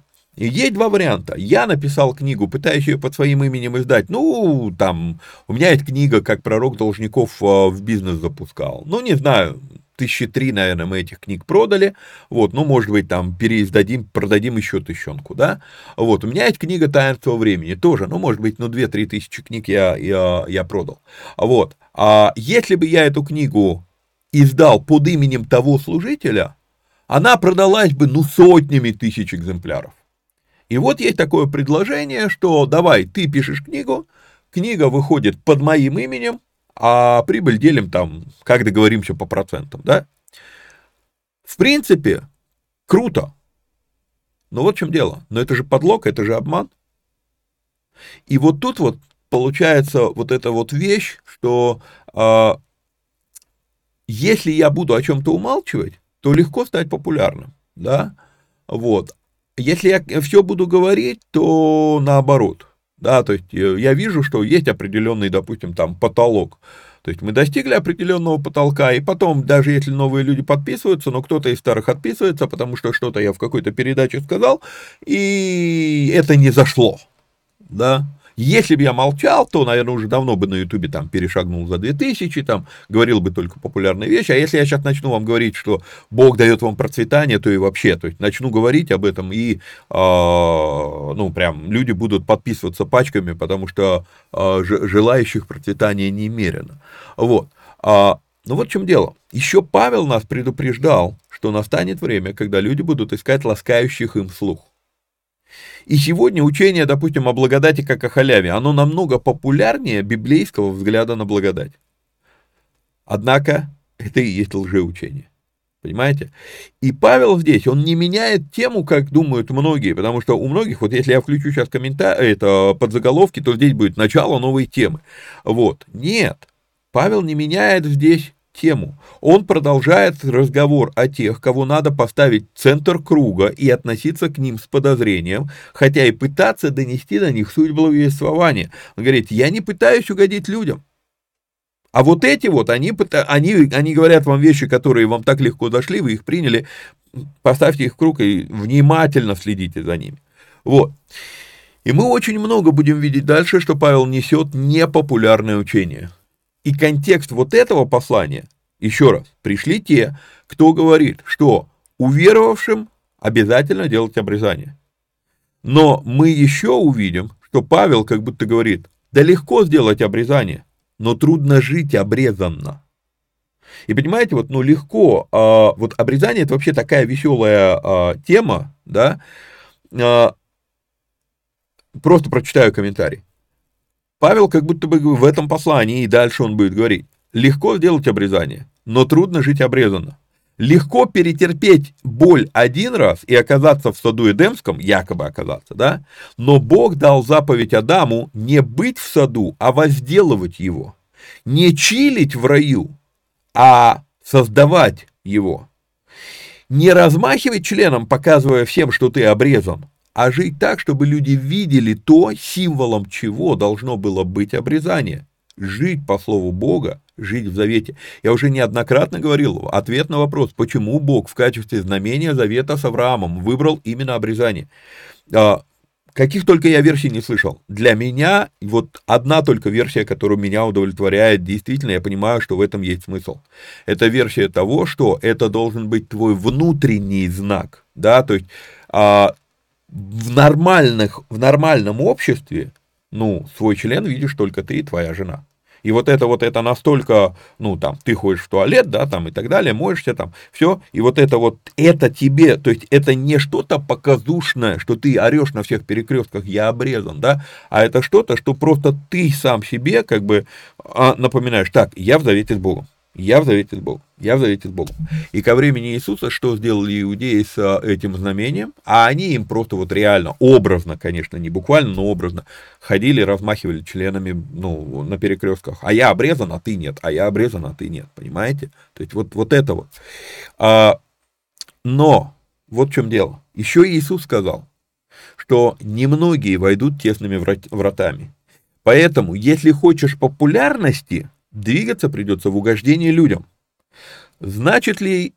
Есть два варианта. Я написал книгу, пытаюсь ее под своим именем издать. Ну, там, у меня есть книга, как пророк должников а, в бизнес запускал. Ну, не знаю, тысячи три, наверное, мы этих книг продали, вот, ну, может быть, там, переиздадим, продадим еще тысячонку, да, вот, у меня есть книга «Таинство времени», тоже, ну, может быть, ну, две-три тысячи книг я, я, я продал, вот, а если бы я эту книгу издал под именем того служителя, она продалась бы, ну, сотнями тысяч экземпляров. И вот есть такое предложение, что давай, ты пишешь книгу, книга выходит под моим именем, а прибыль делим там, как договоримся по процентам, да? В принципе, круто. Но вот в чем дело. Но это же подлог, это же обман. И вот тут вот получается вот эта вот вещь, что э, если я буду о чем-то умалчивать, то легко стать популярным, да, вот. Если я все буду говорить, то наоборот, да, то есть э, я вижу, что есть определенный, допустим, там потолок. То есть мы достигли определенного потолка, и потом, даже если новые люди подписываются, но кто-то из старых отписывается, потому что что-то я в какой-то передаче сказал, и это не зашло, да, если бы я молчал, то, наверное, уже давно бы на Ютубе там перешагнул за 2000, там, говорил бы только популярные вещи. А если я сейчас начну вам говорить, что Бог дает вам процветание, то и вообще, то есть начну говорить об этом, и, э, ну, прям люди будут подписываться пачками, потому что э, желающих процветания немерено. Вот. А, ну вот в чем дело. Еще Павел нас предупреждал, что настанет время, когда люди будут искать ласкающих им слух. И сегодня учение, допустим, о благодати как о халяве, оно намного популярнее библейского взгляда на благодать. Однако это и есть лжеучение. Понимаете? И Павел здесь, он не меняет тему, как думают многие, потому что у многих, вот если я включу сейчас комментарий, это подзаголовки, то здесь будет начало новой темы. Вот. Нет, Павел не меняет здесь тему. Он продолжает разговор о тех, кого надо поставить в центр круга и относиться к ним с подозрением, хотя и пытаться донести до них суть благовествования. Он говорит, я не пытаюсь угодить людям. А вот эти вот, они, они, они говорят вам вещи, которые вам так легко дошли, вы их приняли, поставьте их в круг и внимательно следите за ними. Вот. И мы очень много будем видеть дальше, что Павел несет непопулярное учение. И контекст вот этого послания, еще раз, пришли те, кто говорит, что уверовавшим обязательно делать обрезание. Но мы еще увидим, что Павел как будто говорит, да легко сделать обрезание, но трудно жить обрезанно. И понимаете, вот, ну, легко, а, вот обрезание это вообще такая веселая а, тема, да, а, просто прочитаю комментарий. Павел как будто бы в этом послании, и дальше он будет говорить, легко сделать обрезание, но трудно жить обрезанно. Легко перетерпеть боль один раз и оказаться в саду Эдемском, якобы оказаться, да? Но Бог дал заповедь Адаму не быть в саду, а возделывать его. Не чилить в раю, а создавать его. Не размахивать членом, показывая всем, что ты обрезан, а жить так, чтобы люди видели то, символом чего должно было быть обрезание. Жить по слову Бога, жить в завете. Я уже неоднократно говорил, ответ на вопрос, почему Бог в качестве знамения завета с Авраамом выбрал именно обрезание. А, каких только я версий не слышал. Для меня вот одна только версия, которая меня удовлетворяет, действительно, я понимаю, что в этом есть смысл. Это версия того, что это должен быть твой внутренний знак, да, то есть а, в, нормальных, в нормальном обществе, ну, свой член видишь только ты и твоя жена. И вот это вот это настолько, ну, там, ты ходишь в туалет, да, там и так далее, моешься там, все, и вот это вот, это тебе, то есть это не что-то показушное, что ты орешь на всех перекрестках, я обрезан, да, а это что-то, что просто ты сам себе, как бы, а, напоминаешь, так, я в завете с Богом. Я в завете с Богом. Я в завете с Богом. И ко времени Иисуса что сделали иудеи с а, этим знамением? А они им просто вот реально, образно, конечно, не буквально, но образно, ходили, размахивали членами, ну, на перекрестках. А я обрезан, а ты нет. А я обрезан, а ты нет. Понимаете? То есть вот, вот это вот. А, но, вот в чем дело. Еще Иисус сказал, что немногие войдут тесными вратами. Поэтому, если хочешь популярности, Двигаться придется в угождение людям. Значит ли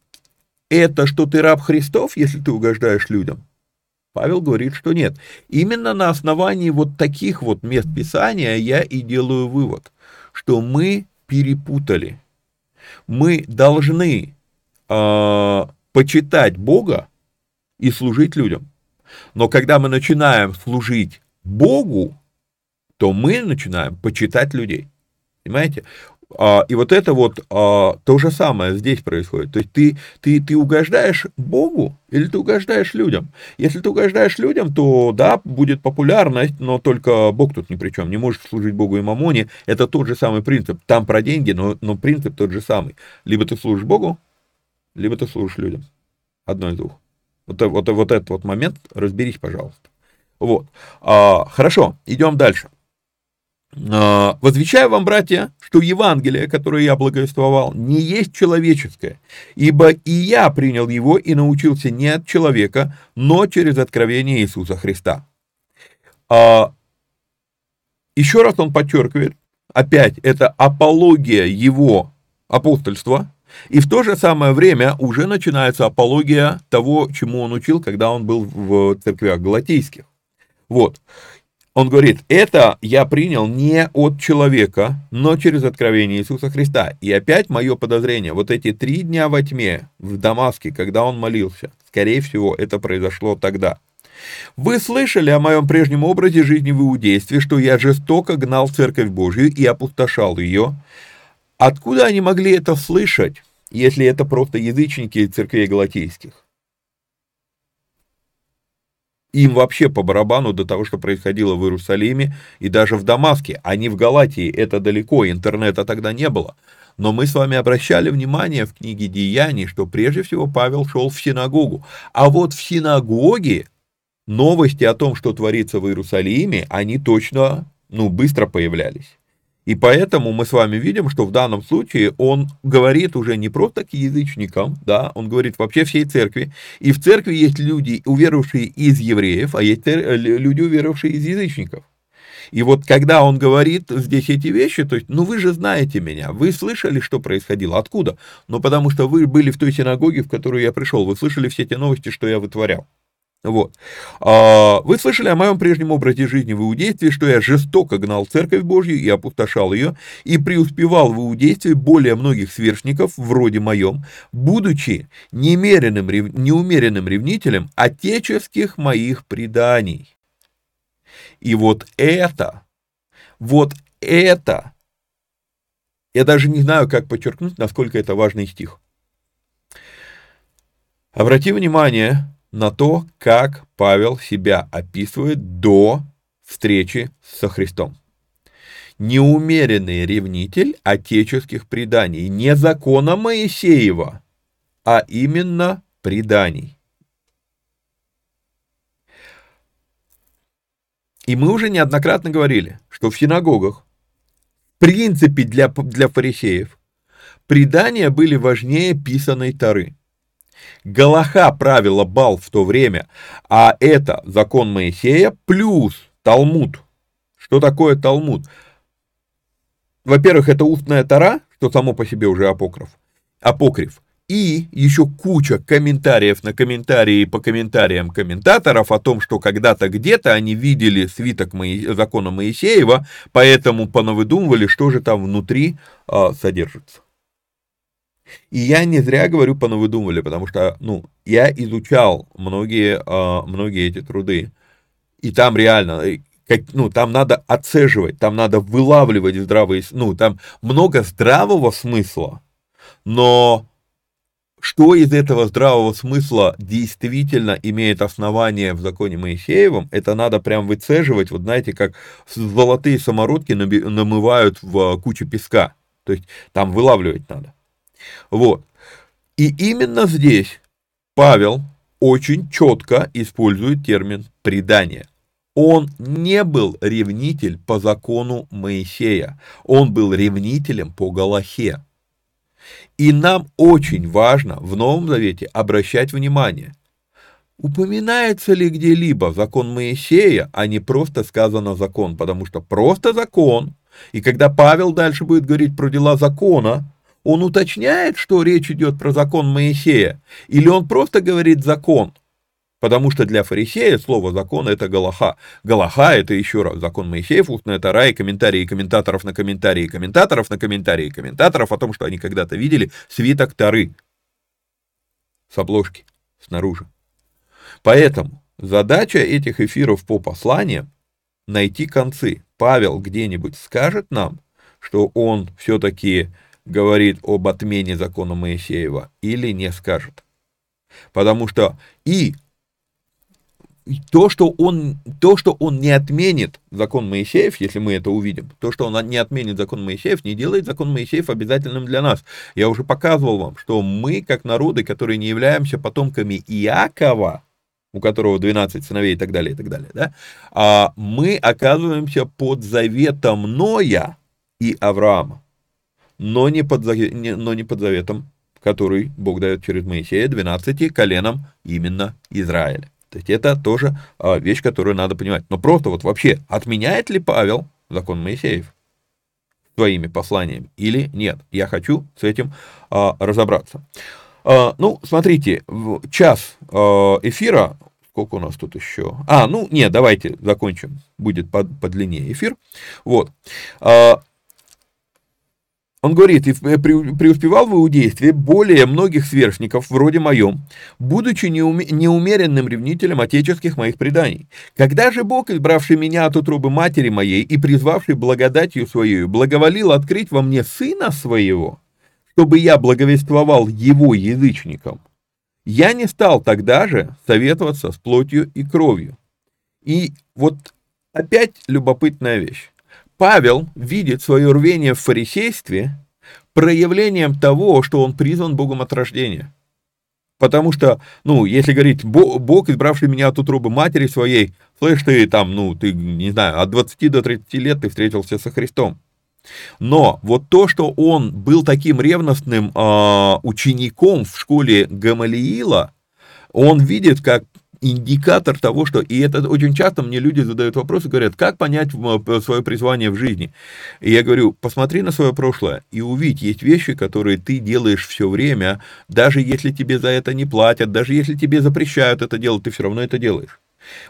это, что ты раб Христов, если ты угождаешь людям? Павел говорит, что нет. Именно на основании вот таких вот мест Писания я и делаю вывод, что мы перепутали. Мы должны э, почитать Бога и служить людям. Но когда мы начинаем служить Богу, то мы начинаем почитать людей. Понимаете? А, и вот это вот а, то же самое здесь происходит. То есть ты, ты, ты угождаешь Богу или ты угождаешь людям? Если ты угождаешь людям, то да, будет популярность, но только Бог тут ни при чем. Не можешь служить Богу и мамоне. Это тот же самый принцип. Там про деньги, но, но принцип тот же самый. Либо ты служишь Богу, либо ты служишь людям. Одно из двух. Вот, вот, вот этот вот момент разберись, пожалуйста. Вот. А, хорошо, идем дальше. А, Возвещаю вам, братья, что Евангелие, которое я благовествовал, не есть человеческое, ибо и я принял его и научился не от человека, но через откровение Иисуса Христа. А, еще раз он подчеркивает, опять, это апология его апостольства, и в то же самое время уже начинается апология того, чему он учил, когда он был в церквях галатийских. Вот. Он говорит, это я принял не от человека, но через откровение Иисуса Христа. И опять мое подозрение, вот эти три дня во тьме в Дамаске, когда он молился, скорее всего, это произошло тогда. Вы слышали о моем прежнем образе жизни в иудействе, что я жестоко гнал церковь Божью и опустошал ее. Откуда они могли это слышать, если это просто язычники церквей галатейских? Им вообще по барабану до того, что происходило в Иерусалиме и даже в Дамаске, а не в Галатии, это далеко, интернета тогда не было. Но мы с вами обращали внимание в книге Деяний, что прежде всего Павел шел в синагогу. А вот в синагоге новости о том, что творится в Иерусалиме, они точно, ну, быстро появлялись. И поэтому мы с вами видим, что в данном случае он говорит уже не просто к язычникам, да, он говорит вообще всей церкви. И в церкви есть люди, уверовавшие из евреев, а есть люди, уверовавшие из язычников. И вот когда он говорит здесь эти вещи, то есть, ну вы же знаете меня, вы слышали, что происходило, откуда? Ну потому что вы были в той синагоге, в которую я пришел, вы слышали все те новости, что я вытворял. Вот. А, вы слышали о моем прежнем образе жизни в иудействе, что я жестоко гнал церковь Божью и опустошал ее, и преуспевал в иудействе более многих сверстников, вроде моем, будучи немеренным, неумеренным ревнителем отеческих моих преданий. И вот это, вот это, я даже не знаю, как подчеркнуть, насколько это важный стих. Обрати внимание, на то, как Павел себя описывает до встречи со Христом. Неумеренный ревнитель отеческих преданий, не закона Моисеева, а именно преданий. И мы уже неоднократно говорили, что в синагогах, в принципе для, для фарисеев, предания были важнее писаной Тары – Галаха правила бал в то время, а это закон Моисея плюс Талмуд. Что такое Талмуд? Во-первых, это устная тара, что само по себе уже апокриф, апокриф. И еще куча комментариев на комментарии по комментариям комментаторов о том, что когда-то где-то они видели свиток Мои... закона Моисеева, поэтому понавыдумывали, что же там внутри а, содержится. И я не зря говорю понавыдумывали, потому что, ну, я изучал многие, а, многие эти труды, и там реально, как, ну, там надо отцеживать, там надо вылавливать здравые, ну, там много здравого смысла, но что из этого здравого смысла действительно имеет основание в законе Моисеевом, это надо прям выцеживать, вот знаете, как золотые самородки намывают в куче песка, то есть там вылавливать надо. Вот. И именно здесь Павел очень четко использует термин «предание». Он не был ревнитель по закону Моисея, он был ревнителем по Галахе. И нам очень важно в Новом Завете обращать внимание, упоминается ли где-либо закон Моисея, а не просто сказано закон, потому что просто закон, и когда Павел дальше будет говорить про дела закона, он уточняет, что речь идет про закон Моисея, или он просто говорит закон? Потому что для фарисея слово закон это Галаха. Галаха это еще раз закон Моисеев, устная Тара и комментарии комментаторов на комментарии комментаторов на комментарии комментаторов о том, что они когда-то видели свиток Тары с обложки снаружи. Поэтому задача этих эфиров по посланиям найти концы. Павел где-нибудь скажет нам, что он все-таки говорит об отмене закона Моисеева или не скажет. Потому что и то, что он, то, что он не отменит закон Моисеев, если мы это увидим, то, что он не отменит закон Моисеев, не делает закон Моисеев обязательным для нас. Я уже показывал вам, что мы, как народы, которые не являемся потомками Иакова, у которого 12 сыновей и так далее, и так далее, да, а мы оказываемся под заветом Ноя и Авраама, но не под, но не под заветом, который Бог дает через Моисея 12 коленам именно Израиля. То есть это тоже а, вещь, которую надо понимать. Но просто вот вообще, отменяет ли Павел закон Моисеев своими посланиями или нет? Я хочу с этим а, разобраться. А, ну, смотрите, час эфира, сколько у нас тут еще? А, ну, нет, давайте закончим, будет подлиннее эфир. Вот. Он говорит, и преуспевал в иудействе более многих сверстников, вроде моем, будучи неумеренным ревнителем отеческих моих преданий. Когда же Бог, избравший меня от утробы матери моей и призвавший благодатью своей, благоволил открыть во мне сына своего, чтобы я благовествовал его язычникам, я не стал тогда же советоваться с плотью и кровью. И вот опять любопытная вещь. Павел видит свое рвение в фарисействе проявлением того, что он призван Богом от рождения. Потому что, ну, если говорить, Бог, избравший меня от утробы матери своей, слышь, ты там, ну, ты, не знаю, от 20 до 30 лет ты встретился со Христом. Но вот то, что он был таким ревностным э, учеником в школе Гамалиила, он видит, как индикатор того, что... И это очень часто мне люди задают вопросы, говорят, как понять свое призвание в жизни? И я говорю, посмотри на свое прошлое и увидь, есть вещи, которые ты делаешь все время, даже если тебе за это не платят, даже если тебе запрещают это делать, ты все равно это делаешь.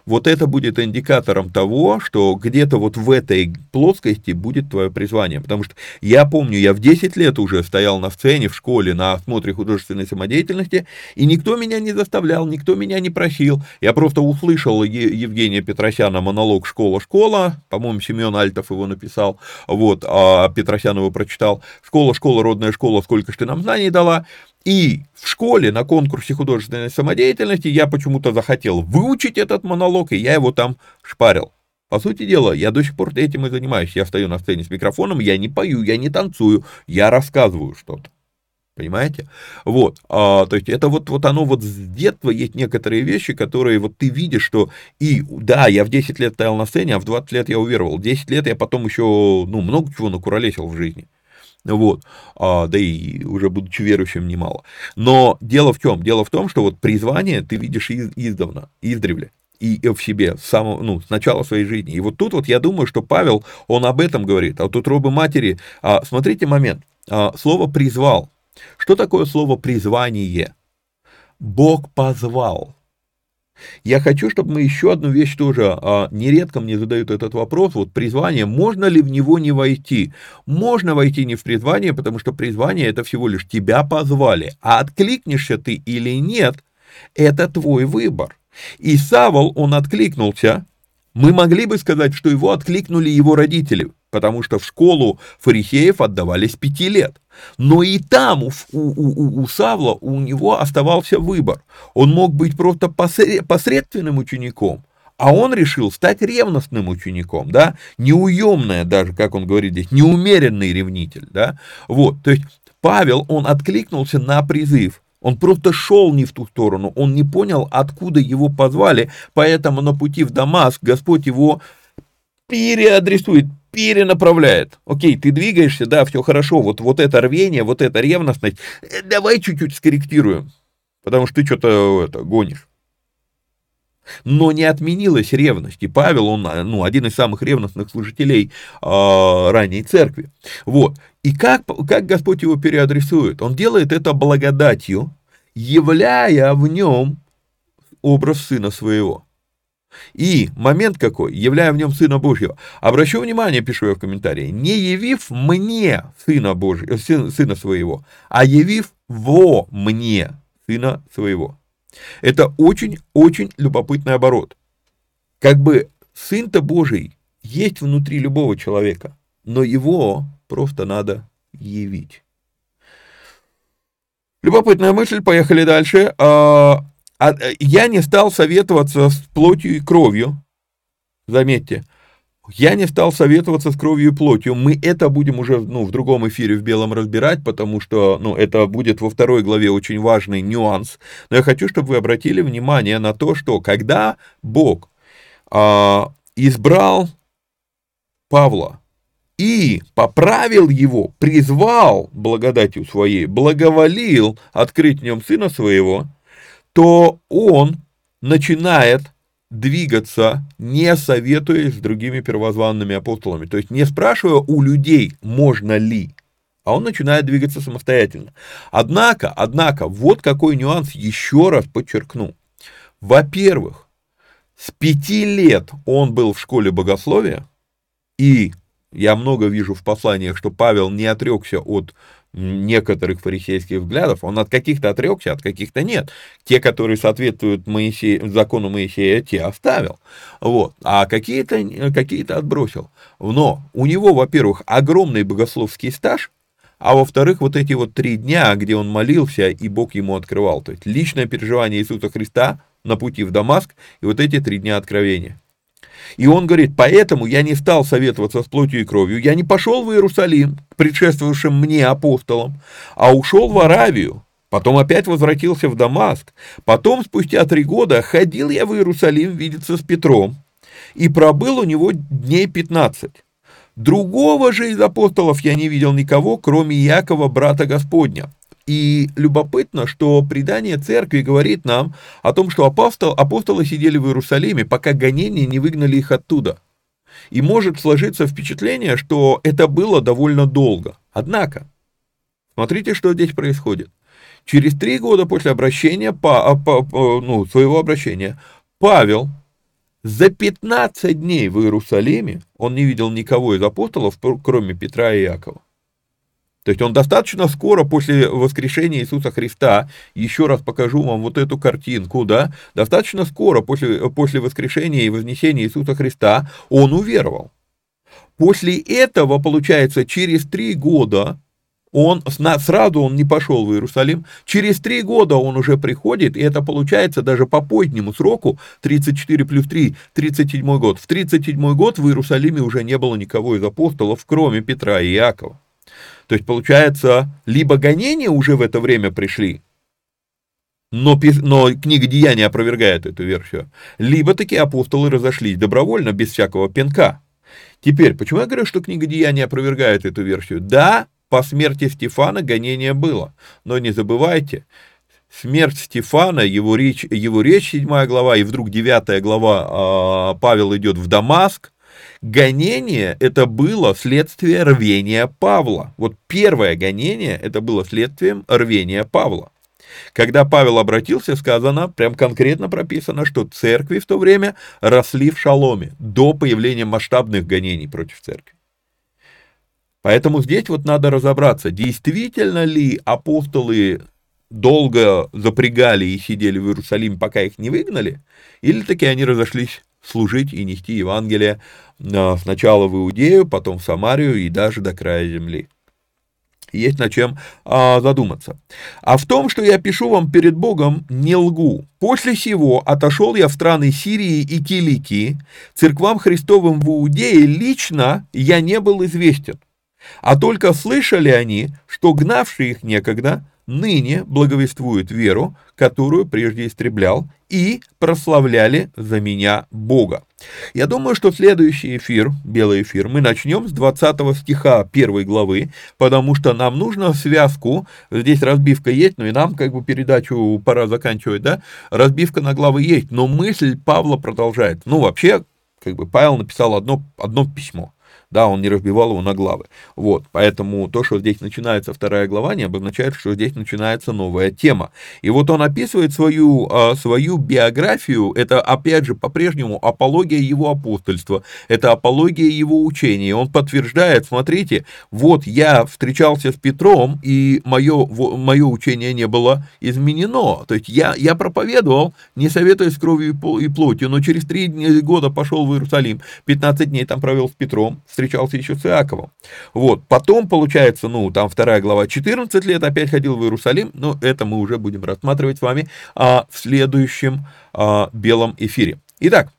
Вот это будет индикатором того, что где-то вот в этой плоскости будет твое призвание. Потому что я помню, я в 10 лет уже стоял на сцене в школе на осмотре художественной самодеятельности, и никто меня не заставлял, никто меня не просил. Я просто услышал Евгения Петросяна монолог «Школа-школа», по-моему, Семен Альтов его написал, вот, а Петросян его прочитал. «Школа, школа, родная школа, сколько ж ты нам знаний дала?» И в школе на конкурсе художественной самодеятельности я почему-то захотел выучить этот монолог, и я его там шпарил. По сути дела, я до сих пор этим и занимаюсь. Я стою на сцене с микрофоном, я не пою, я не танцую, я рассказываю что-то. Понимаете? Вот, а, то есть это вот, вот оно вот с детства есть некоторые вещи, которые вот ты видишь, что и да, я в 10 лет стоял на сцене, а в 20 лет я уверовал. 10 лет я потом еще, ну, много чего накуролесил в жизни. Вот, а, да и уже будучи верующим немало. Но дело в чем? Дело в том, что вот призвание ты видишь из, издавна, издревле и в себе с самого, ну, с начала своей жизни. И вот тут вот я думаю, что Павел, он об этом говорит, а тут робы матери. А, смотрите момент, а, слово «призвал». Что такое слово «призвание»? Бог позвал. Я хочу, чтобы мы еще одну вещь тоже, а, нередко мне задают этот вопрос, вот призвание, можно ли в него не войти? Можно войти не в призвание, потому что призвание это всего лишь тебя позвали, а откликнешься ты или нет, это твой выбор. И Савол, он откликнулся, мы могли бы сказать, что его откликнули его родители, потому что в школу фарисеев отдавали с пяти лет. Но и там у, у, у, у Савла у него оставался выбор. Он мог быть просто посредственным учеником, а он решил стать ревностным учеником, да, неуемное даже, как он говорит здесь, неумеренный ревнитель, да, вот, то есть Павел, он откликнулся на призыв, он просто шел не в ту сторону, он не понял, откуда его позвали, поэтому на пути в Дамаск Господь его переадресует, перенаправляет. Окей, ты двигаешься, да, все хорошо, вот, вот это рвение, вот эта ревностность, э, давай чуть-чуть скорректируем, потому что ты что-то это, гонишь. Но не отменилась ревность. И Павел, он ну, один из самых ревностных служителей э, ранней церкви. Вот. И как, как Господь его переадресует? Он делает это благодатью, являя в нем образ Сына Своего. И момент какой, являя в нем Сына Божьего. Обращу внимание, пишу я в комментарии, не явив мне Сына, Божьего, Сына Своего, а явив во мне Сына Своего. Это очень-очень любопытный оборот. Как бы Сын-то Божий есть внутри любого человека, но его просто надо явить. Любопытная мысль, поехали дальше. А, а, я не стал советоваться с плотью и кровью. Заметьте, я не стал советоваться с кровью и плотью. Мы это будем уже ну, в другом эфире в белом разбирать, потому что ну, это будет во второй главе очень важный нюанс. Но я хочу, чтобы вы обратили внимание на то, что когда Бог а, избрал Павла и поправил его, призвал благодатью своей, благоволил открыть в нем сына своего, то он начинает двигаться, не советуясь с другими первозванными апостолами. То есть не спрашивая у людей, можно ли, а он начинает двигаться самостоятельно. Однако, однако, вот какой нюанс еще раз подчеркну. Во-первых, с пяти лет он был в школе богословия, и я много вижу в посланиях, что Павел не отрекся от некоторых фарисейских взглядов, он от каких-то отрекся, от каких-то нет. Те, которые соответствуют Моисею, закону Моисея, те оставил, вот, а какие-то какие отбросил. Но у него, во-первых, огромный богословский стаж, а во-вторых, вот эти вот три дня, где он молился, и Бог ему открывал, то есть личное переживание Иисуса Христа на пути в Дамаск, и вот эти три дня откровения. И он говорит, поэтому я не стал советоваться с плотью и кровью, я не пошел в Иерусалим, предшествовавшим мне апостолам, а ушел в Аравию, потом опять возвратился в Дамаск, потом спустя три года ходил я в Иерусалим видеться с Петром, и пробыл у него дней 15. Другого же из апостолов я не видел никого, кроме Якова, брата Господня. И любопытно, что предание церкви говорит нам о том, что апостол, апостолы сидели в Иерусалиме, пока гонения не выгнали их оттуда. И может сложиться впечатление, что это было довольно долго. Однако, смотрите, что здесь происходит. Через три года после обращения, по, по, по, ну, своего обращения, Павел за 15 дней в Иерусалиме, он не видел никого из апостолов, кроме Петра и Иакова. То есть он достаточно скоро после воскрешения Иисуса Христа, еще раз покажу вам вот эту картинку, да, достаточно скоро после, после воскрешения и вознесения Иисуса Христа он уверовал. После этого, получается, через три года он, сразу он не пошел в Иерусалим, через три года он уже приходит, и это получается даже по позднему сроку, 34 плюс 3, 37 год. В 37 год в Иерусалиме уже не было никого из апостолов, кроме Петра и Иакова. То есть, получается, либо гонения уже в это время пришли, но, но книга Деяния опровергает эту версию, либо такие апостолы разошлись добровольно, без всякого пинка. Теперь, почему я говорю, что книга Деяния опровергает эту версию? Да, по смерти Стефана гонение было, но не забывайте, смерть Стефана, его речь, его речь 7 глава, и вдруг 9 глава, э, Павел идет в Дамаск, Гонение это было следствие рвения Павла. Вот первое гонение это было следствием рвения Павла. Когда Павел обратился, сказано, прям конкретно прописано, что церкви в то время росли в шаломе до появления масштабных гонений против церкви. Поэтому здесь вот надо разобраться, действительно ли апостолы долго запрягали и сидели в Иерусалиме, пока их не выгнали, или таки они разошлись служить и нести Евангелие сначала в Иудею, потом в Самарию и даже до края земли. Есть над чем а, задуматься. А в том, что я пишу вам перед Богом, не лгу. После сего отошел я в страны Сирии и Киликии, церквам Христовым в Иудее лично я не был известен. А только слышали они, что гнавшие их некогда ныне благовествуют веру, которую прежде истреблял, и прославляли за меня Бога. Я думаю, что следующий эфир, белый эфир, мы начнем с 20 стиха первой главы, потому что нам нужно связку, здесь разбивка есть, но и нам как бы передачу пора заканчивать, да, разбивка на главы есть, но мысль Павла продолжает. Ну, вообще, как бы Павел написал одно, одно письмо, Да, он не разбивал его на главы. Вот, поэтому то, что здесь начинается вторая глава, не обозначает, что здесь начинается новая тема. И вот он описывает свою, а, свою биографию, это, опять же, по-прежнему апология его апостольства, это апология его учения. Он подтверждает, смотрите, вот я встречался с Петром, и мое, мое учение не было изменено. То есть я, я проповедовал, не советуясь кровью и плотью, но через три года пошел в Иерусалим, 15 дней там провел с Петром, встречался еще с Иаковом. Вот, потом, получается, ну, там вторая глава, 14 лет опять ходил в Иерусалим, но это мы уже будем рассматривать с вами а, в следующем а, белом эфире. Итак,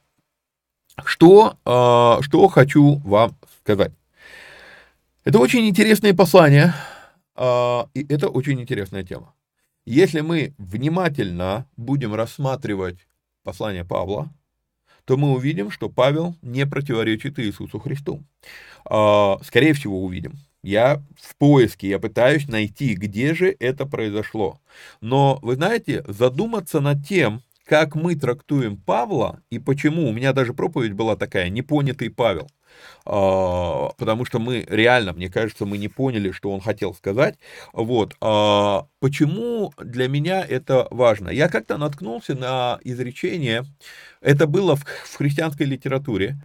что, а, что хочу вам сказать. Это очень интересное послание, а, и это очень интересная тема. Если мы внимательно будем рассматривать послание Павла, то мы увидим, что Павел не противоречит Иисусу Христу. А, скорее всего, увидим. Я в поиске, я пытаюсь найти, где же это произошло. Но, вы знаете, задуматься над тем, как мы трактуем Павла и почему, у меня даже проповедь была такая, непонятый Павел – потому что мы реально, мне кажется, мы не поняли, что он хотел сказать. Вот. А, почему для меня это важно? Я как-то наткнулся на изречение, это было в, в христианской литературе,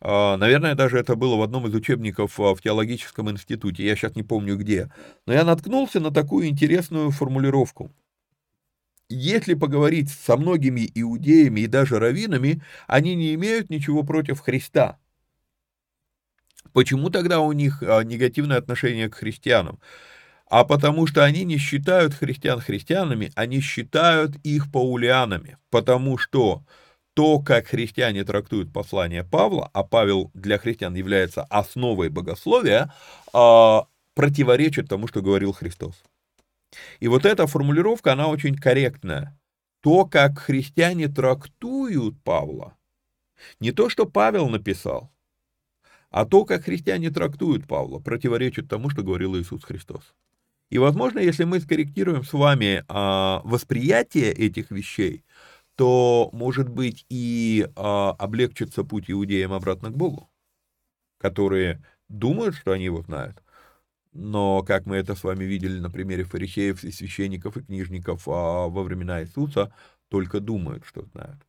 а, Наверное, даже это было в одном из учебников в теологическом институте, я сейчас не помню где. Но я наткнулся на такую интересную формулировку. Если поговорить со многими иудеями и даже раввинами, они не имеют ничего против Христа. Почему тогда у них а, негативное отношение к христианам? А потому что они не считают христиан христианами, они считают их паулианами, потому что то, как христиане трактуют послание Павла, а Павел для христиан является основой богословия, а, противоречит тому, что говорил Христос. И вот эта формулировка, она очень корректная. То, как христиане трактуют Павла, не то, что Павел написал, а то, как христиане трактуют Павла, противоречит тому, что говорил Иисус Христос. И, возможно, если мы скорректируем с вами а, восприятие этих вещей, то, может быть, и а, облегчится путь иудеям обратно к Богу, которые думают, что они его знают, но, как мы это с вами видели на примере фарисеев и священников и книжников а, во времена Иисуса, только думают, что знают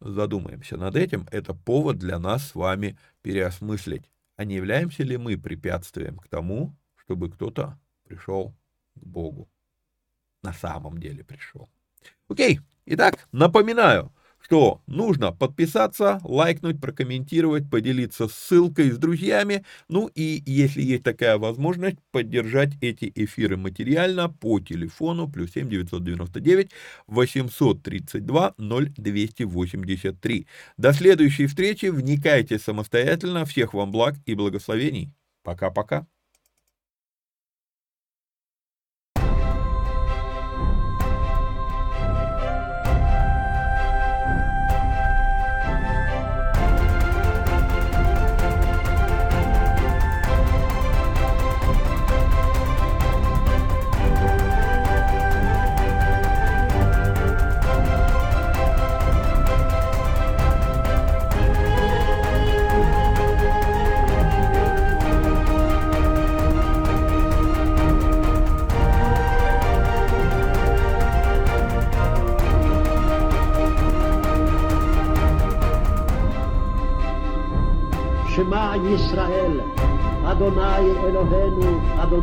задумаемся над этим, это повод для нас с вами переосмыслить, а не являемся ли мы препятствием к тому, чтобы кто-то пришел к Богу. На самом деле пришел. Окей, итак, напоминаю, что нужно подписаться, лайкнуть, прокомментировать, поделиться ссылкой с друзьями, ну и, если есть такая возможность, поддержать эти эфиры материально по телефону плюс 7 999 832 0283. До следующей встречи, вникайте самостоятельно, всех вам благ и благословений. Пока-пока.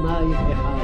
mai errado.